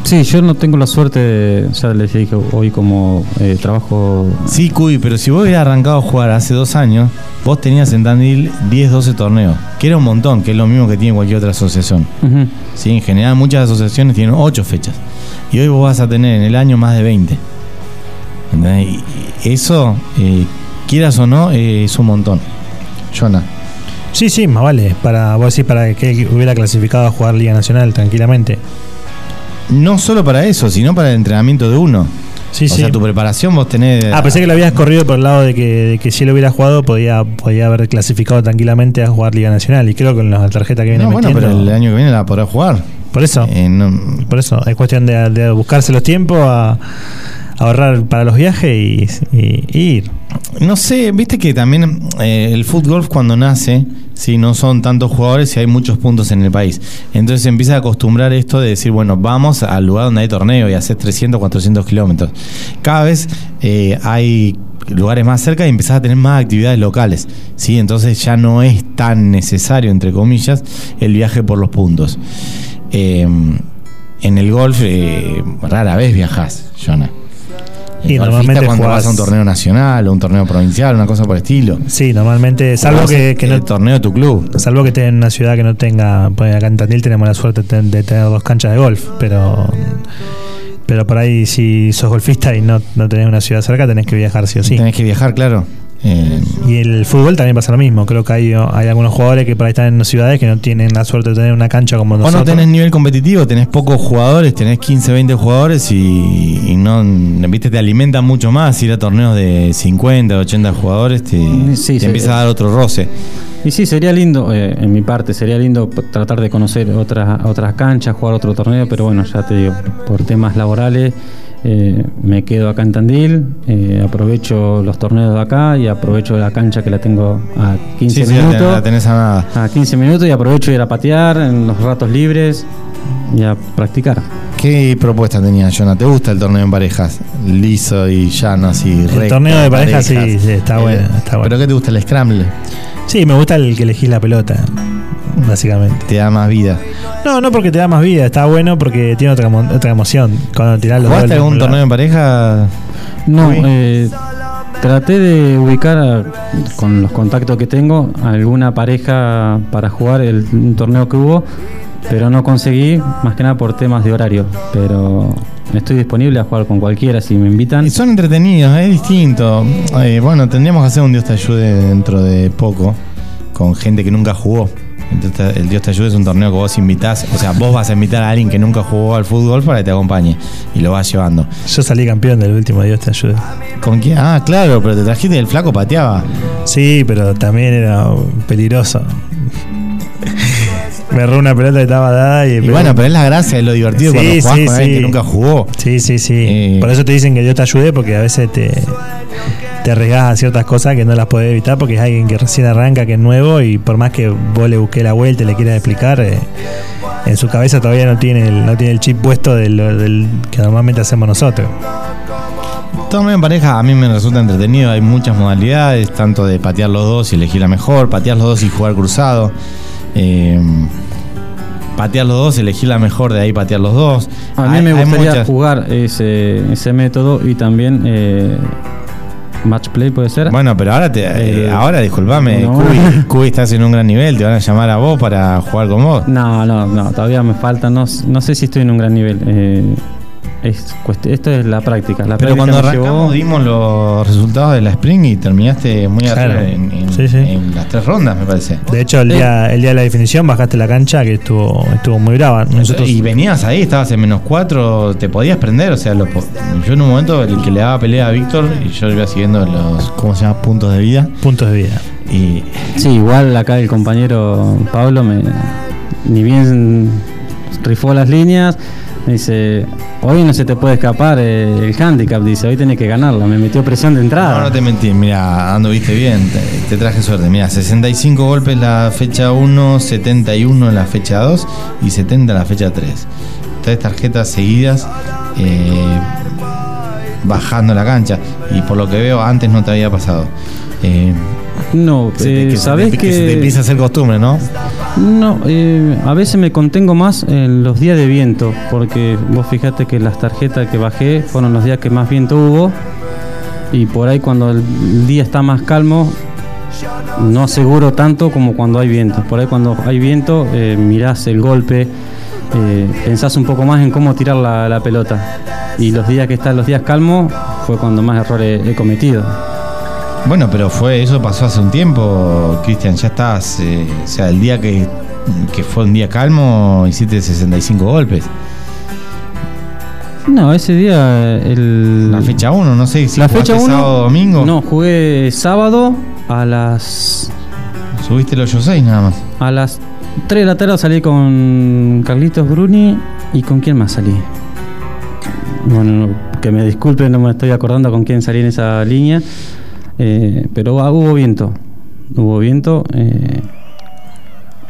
Sí, yo no tengo la suerte, de, ya les dije hoy como eh, trabajo... Sí, Cuy, pero si vos hubieras arrancado a jugar hace dos años, vos tenías en Tandil 10, 12 torneos, que era un montón, que es lo mismo que tiene cualquier otra asociación. Ujú. Sí, en general muchas asociaciones tienen 8 fechas. Y hoy vos vas a tener en el año más de 20. ¿Entendés? Y eso, eh, quieras o no, eh, es un montón. Jonah. Sí, sí, más vale. Para, vos decís, para que hubiera clasificado a jugar Liga Nacional tranquilamente. No solo para eso, sino para el entrenamiento de uno. Sí, o sí. sea, tu preparación vos tenés. Ah, pensé que lo habías corrido por el lado de que, de que si él hubiera jugado podía, podía haber clasificado tranquilamente a jugar Liga Nacional. Y creo que con la tarjeta que viene No, bueno, metiendo. pero el año que viene la podrás jugar. Por eso, Eh, no- por eso. Es cuestión de, de buscarse los tiempos, a, a ahorrar para los viajes y, y- y ir. No sé, viste que también eh, el fútbol cuando nace, si no son tantos jugadores y hay muchos puntos en el país. Entonces se empieza a acostumbrar esto de decir, bueno, vamos al lugar donde hay torneo y haces 300, 400 kilómetros. Cada vez eh, hay lugares más cerca y empezás a tener más actividades locales. ¿sí? Entonces ya no es tan necesario, entre comillas, el viaje por los puntos. Eh, en el golf eh, rara vez viajás, Jonah. Y normalmente cuando jugás- vas a un torneo nacional o un torneo provincial, una cosa por el estilo. Sí, normalmente, salvo que, que no, el torneo de tu club. Salvo que esté en una ciudad que no tenga, pues acá en Tandil tenemos la suerte de tener dos canchas de golf, pero pero por ahí si sos golfista y no, no tenés una ciudad cerca tenés que viajar sí o sí. Tenés que viajar, claro. Eh, Y el fútbol también pasa lo mismo, creo que hay, hay algunos jugadores que por ahí están en ciudades que no tienen la suerte de tener una cancha como nosotros. no tenés nivel competitivo, tenés pocos jugadores, tenés 15, 20 jugadores y, y no, viste, te alimentan mucho más. Ir a torneos de 50, 80 jugadores te, Sí, te sí. empieza a dar otro roce. Y sí, sería lindo, eh, en mi parte, sería lindo tratar de conocer otras otras canchas, jugar otro torneo, pero bueno, ya te digo, por temas laborales eh, me quedo acá en Tandil, eh, aprovecho los torneos de acá y aprovecho la cancha que la tengo a 15 Sí, sí, la, minutos. tenés a nada. a 15 minutos y aprovecho ir a patear en los ratos libres y a practicar. ¿Qué propuesta tenías, Jonah? ¿Te gusta el torneo en parejas? Liso y llano, así. El recto, torneo de parejas, sí, parejas. sí, está Eh, bueno, está bueno. ¿Pero qué te gusta el scramble? Sí, me gusta el que elegís la pelota, básicamente. Te da más vida. No, no porque te da más vida, está bueno porque tiene otra, otra emoción cuando tirás los ¿Jugaste algún torneo en pareja? No, Uy. eh, traté de ubicar a- con los contactos que tengo alguna pareja para jugar el un torneo que hubo, pero no conseguí, más que nada por temas de horario. Pero estoy disponible a jugar con cualquiera si me invitan. Y son entretenidos, es distinto. Eh, bueno, tendríamos que hacer un Dios te ayude dentro de poco con gente que nunca jugó. Entonces, el Dios te ayude es un torneo que vos invitás, o sea, vos vas a invitar a alguien que nunca jugó al fútbol para que te acompañe y lo vas llevando. Yo salí campeón del último, Dios te ayude. ¿Con quién? Ah, claro, pero te trajiste el flaco pateaba. Sí, pero también era peligroso. Me erró una pelota que estaba dada y, Y bueno, pero es la gracia, es lo divertido Sí, cuando jugás sí, con alguien sí. que nunca jugó. Sí, sí, sí. Eh. Por eso te dicen que Dios te ayude porque a veces te te arriesgas a ciertas cosas que no las podés evitar porque es alguien que recién arranca, que es nuevo y por más que vos le busques la vuelta y le quieras explicar, eh, en su cabeza todavía no tiene el, no tiene el chip puesto del, del que normalmente hacemos nosotros. Torneo en pareja a mí me resulta entretenido, hay muchas modalidades, tanto de patear los dos y elegir la mejor, patear los dos y jugar cruzado. eh, patear los dos, elegir la mejor, de ahí patear los dos. A mí Hay- me gustaría muchas- jugar ese, ese método y también eh, match play puede ser. Bueno, pero ahora, te, eh, Eh, ahora disculpame, no. Cubi, Cubi estás en un gran nivel, te van a llamar a vos para jugar con vos. No, no, no, todavía me falta, no, no sé si estoy en un gran nivel. eh, es esto es la práctica. La Pero práctica cuando arrancamos llevó- dimos los resultados de la Spring y terminaste muy Claro. arriba en, en- Sí, sí. en las tres rondas, me parece. De hecho, el día, el día de la definición bajaste la cancha que estuvo, estuvo muy brava. Nosotros, y venías ahí, estabas en menos cuatro, te podías prender, o sea, lo yo en un momento el que le daba pelea a Víctor y yo iba siguiendo los, ¿cómo se llama? Puntos de vida. puntos de vida. Y Sí, igual acá el compañero Pablo me ni bien rifó las líneas, dice, hoy no se te puede escapar eh, el handicap, dice, hoy tenés que ganarla, me metió presión de entrada. no, te mentí, mira, ando viste bien, te, te traje suerte. Mira, 65 golpes la fecha 1, 71 en la fecha 2 y 70 en la fecha 3. Tres tarjetas seguidas eh, bajando la cancha. Y por lo que veo, antes no te había pasado. Eh, No, eh, que se ¿sabés te- que, que se te empieza a hacer costumbre, ¿no? No, eh, a veces me contengo más en los días de viento, porque vos fijate que las tarjetas que bajé fueron los días que más viento hubo, y por ahí cuando el día está más calmo, no aseguro tanto como cuando hay viento. Por ahí cuando hay viento, eh, mirás el golpe, eh, pensás un poco más en cómo tirar la, la pelota. Y los días que están los días calmos fue cuando más errores he cometido. Bueno, pero fue eso pasó hace un tiempo, Cristian, ya estás, eh, o sea, el día que, que fue un día calmo hiciste 65 golpes. No, ese día el... La fecha 1, no sé si La fecha 1. sábado o domingo. No, jugué sábado a las Subiste el 8-6 nada más. a las 3 de la tarde salí con Carlitos Bruni y con quién más salí. Bueno, que me disculpen, no me estoy acordando con quién salí en esa línea, eh, pero ah, hubo viento, hubo viento. eh,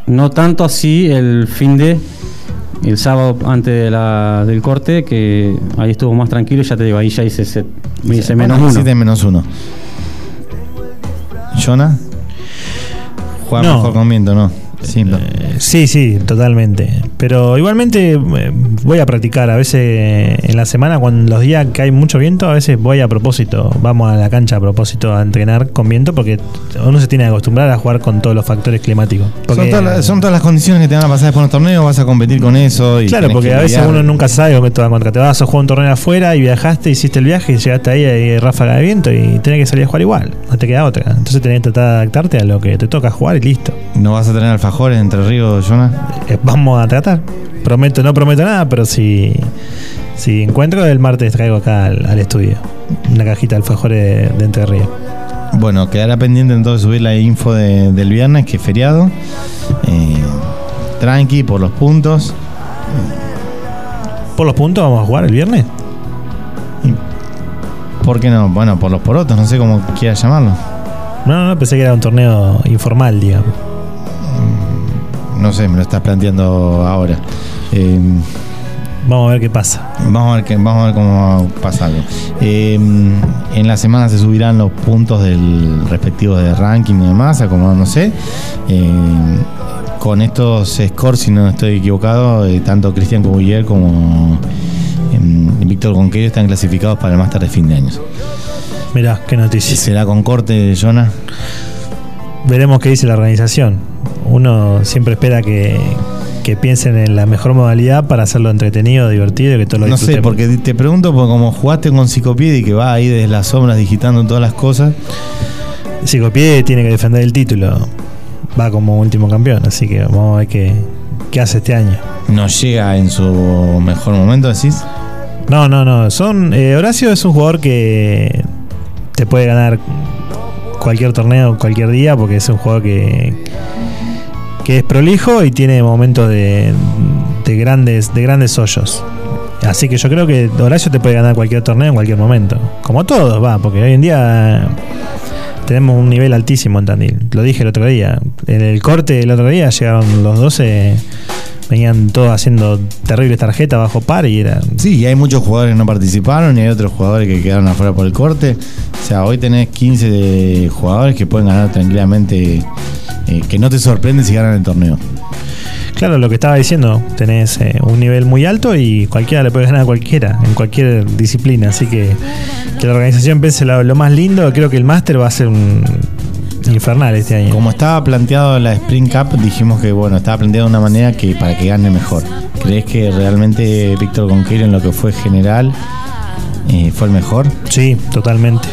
no tanto así el fin de el sábado antes de la, del corte, que ahí estuvo más tranquilo, ya te digo, ahí ya hice, set- me hice menos uno. hiciste menos uno. ¿Jonah? Juega No. mejor con viento, ¿no? Sí. Eh, sí, sí, totalmente. Pero igualmente eh, voy a practicar. A veces eh, en la semana, cuando los días que hay mucho viento, a veces voy a propósito. Vamos a la cancha a propósito a entrenar con viento porque uno se tiene que acostumbrar a jugar con todos los factores climáticos. Son, todas las, son todas las condiciones que te van a pasar después en los torneos, vas a competir con eso. Y Claro, porque que a veces uno nunca sabe con qué te va a encontrar. Te vas a jugar un torneo afuera y viajaste, hiciste el viaje y llegaste ahí y hay ráfaga de viento y tenés que salir a jugar igual. No te queda otra. Entonces tenés que tratar de adaptarte a lo que te toca jugar y listo. ¿No vas a tener alfajores entre ríos, Jonah? Eh, vamos a tratar. Prometo, no prometo nada, pero si, si encuentro el martes traigo acá al, al estudio una cajita de alfajores de, Entre Ríos. Bueno, quedará pendiente entonces subir la info de- del viernes, que es feriado. Eh, tranqui, por los puntos. ¿Por los puntos vamos a jugar el viernes? ¿Por qué no? Bueno, por los porotos, no sé cómo quieras llamarlo. No, no, pensé que era un torneo informal, digamos. No sé, me lo estás planteando ahora. Eh, Vamos a ver qué pasa. Vamos a ver, que, vamos a ver cómo pasa algo. Eh, en la semana se subirán los puntos del respectivo de ranking y demás, acomodándose. Eh, con estos scores, si no estoy equivocado, eh, tanto Cristian Cubillier como Víctor Conquero están clasificados para el Máster de fin de año. Mirá, qué noticia. ¿Será con corte, Jonah? Veremos qué dice la organización. Uno siempre espera que, que piensen en la mejor modalidad para hacerlo entretenido, divertido y que todo lo No sé, porque te pregunto, porque como jugaste con Psicopied y que va ahí desde las sombras digitando todas las cosas, Psicopié tiene que defender el título. Va como último campeón, así que vamos a ver qué, qué hace este año. no llega en su mejor momento, decís. No, no, no. Son, eh, Horacio es un jugador que te puede ganar cualquier torneo, cualquier día, porque es un jugador que, que es prolijo y tiene momentos de, de grandes, de grandes hoyos. así que yo creo que Horacio te puede ganar cualquier torneo en cualquier momento. Como todos, va, porque hoy en día tenemos un nivel altísimo en Tandil. Lo dije el otro día. En el corte el otro día llegaron los 12, venían todos haciendo terribles tarjetas bajo par y era. Sí, y hay muchos jugadores que no participaron y hay otros jugadores que quedaron afuera por el corte. O sea, hoy tenés 15 de jugadores que pueden ganar tranquilamente, eh, que no te sorprende si ganan el torneo. Claro, lo que estaba diciendo, tenés eh, un nivel muy alto y cualquiera le puede ganar a cualquiera, en cualquier disciplina. Así que que la organización piense lo, lo más lindo, creo que el máster va a ser un infernal este año. Como estaba planteado la Spring Cup, dijimos que bueno, estaba planteado de una manera que para que gane mejor. ¿Crees que realmente Víctor Conquero en lo que fue general eh, fue el mejor? Sí, totalmente.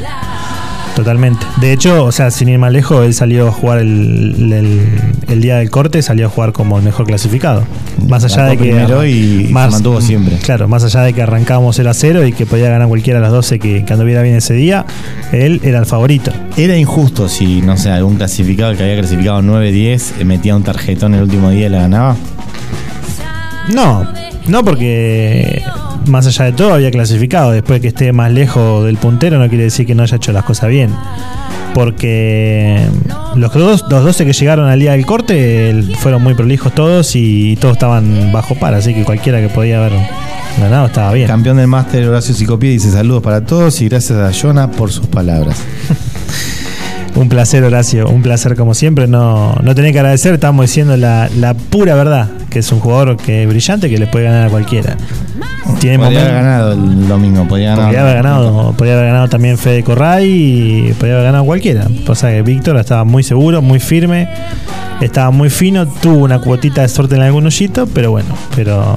Totalmente. De hecho, o sea, sin ir más lejos, él salió a jugar el, el- el día del corte, salió a jugar como el mejor clasificado. Más allá Arrancó de que. y se mantuvo siempre. Claro, más allá de que arrancábamos 0 a 0 y que podía ganar cualquiera de las 12 que, que anduviera bien ese día, él era el favorito. Era injusto si, no sé, algún clasificado que había clasificado 9-10 eh, metía un tarjetón el último día y la ganaba. No, no porque más allá de todo había clasificado. Después de que esté más lejos del puntero no quiere decir que no haya hecho las cosas bien. Porque los dos, los 12 que llegaron al día del corte fueron muy prolijos todos y todos estaban bajo par, así que cualquiera que podía haber ganado estaba bien. Campeón del máster Horacio Psicopía dice saludos para todos y gracias a Jonah por sus palabras. Un placer, Horacio, un placer como siempre. No, no tenés que agradecer, estamos diciendo la, la pura verdad, que es un jugador que es brillante, que le puede ganar a cualquiera. Tiene Podría haber ganado el domingo, podría, ganar- Podría haber ganado, podría haber ganado también Fede Corray y podría haber ganado cualquiera. Pasa que Víctor estaba muy seguro, muy firme, estaba muy fino, tuvo una cuotita de suerte en algún hoyito, pero bueno, pero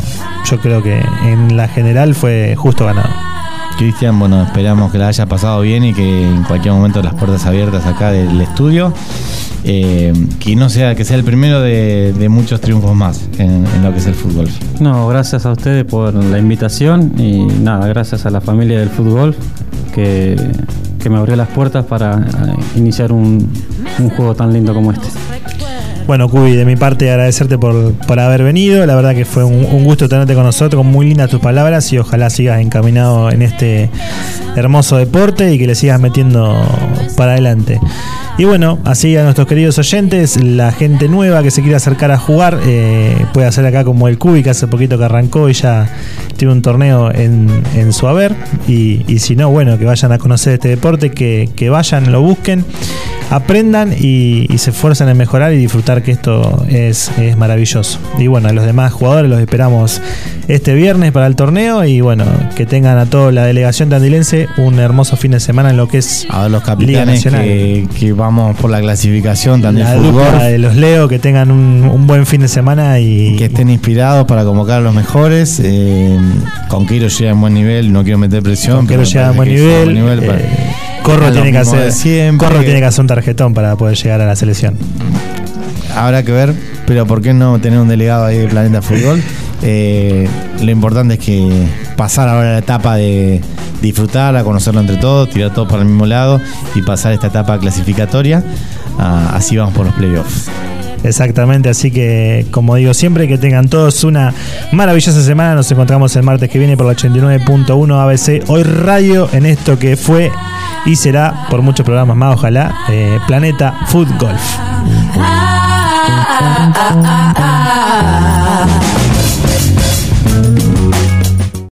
yo creo que en la general fue justo ganado. Cristian, bueno, esperamos que la haya pasado bien y que en cualquier momento las puertas abiertas acá del estudio. eh, que no sea, que sea el primero de, muchos triunfos más en, en lo que es el fútbol. No, gracias a ustedes por la invitación y nada, gracias a la familia del fútbol que, que me abrió las puertas para eh, iniciar un, un juego tan lindo como este. Bueno, Cubi, de mi parte agradecerte por, por haber venido. La verdad que fue un, un gusto tenerte con nosotros, muy lindas tus palabras y ojalá sigas encaminado en este hermoso deporte y que le sigas metiendo para adelante. Y bueno, así a nuestros queridos oyentes, la gente nueva que se quiera acercar a jugar, eh, puede hacer acá como el Cubi, que hace poquito que arrancó y ya tiene un torneo en, en su haber. Y, y si no, bueno, que vayan a conocer este deporte, que, que vayan, lo busquen, aprendan y, y se esfuercen en mejorar y disfrutar que esto es, es maravilloso. Y bueno, a los demás jugadores los esperamos este viernes para el torneo y bueno, que tengan a toda la delegación tandilense un hermoso fin de semana en lo que es A los Liga capitanes Nacional. que, que vamos por la clasificación también la fútbol. dupla de los Leo, que tengan un, un buen fin de semana y que estén inspirados para convocar a los mejores. Eh, Conquero llega en buen nivel, no quiero meter presión. Buen parece que llega nivel. buen nivel eh, para- Corro para tiene que hacer siempre. Corro tiene que hacer un tarjetón para poder llegar a la selección. Habrá que ver, pero ¿por qué no tener un delegado ahí de Planeta Fútbol? Eh, lo importante es que pasar ahora la etapa de disfrutar, conocerlo entre todos, tirar todos para el mismo lado y pasar esta etapa clasificatoria. Ah, así vamos por los playoffs. Exactamente, así que como digo siempre, que tengan todos una maravillosa semana. Nos encontramos el martes que viene por la 89.1 ABC Hoy Radio en esto que fue y será por muchos programas más, ojalá, eh, Planeta Food Golf. ah, ah, ah.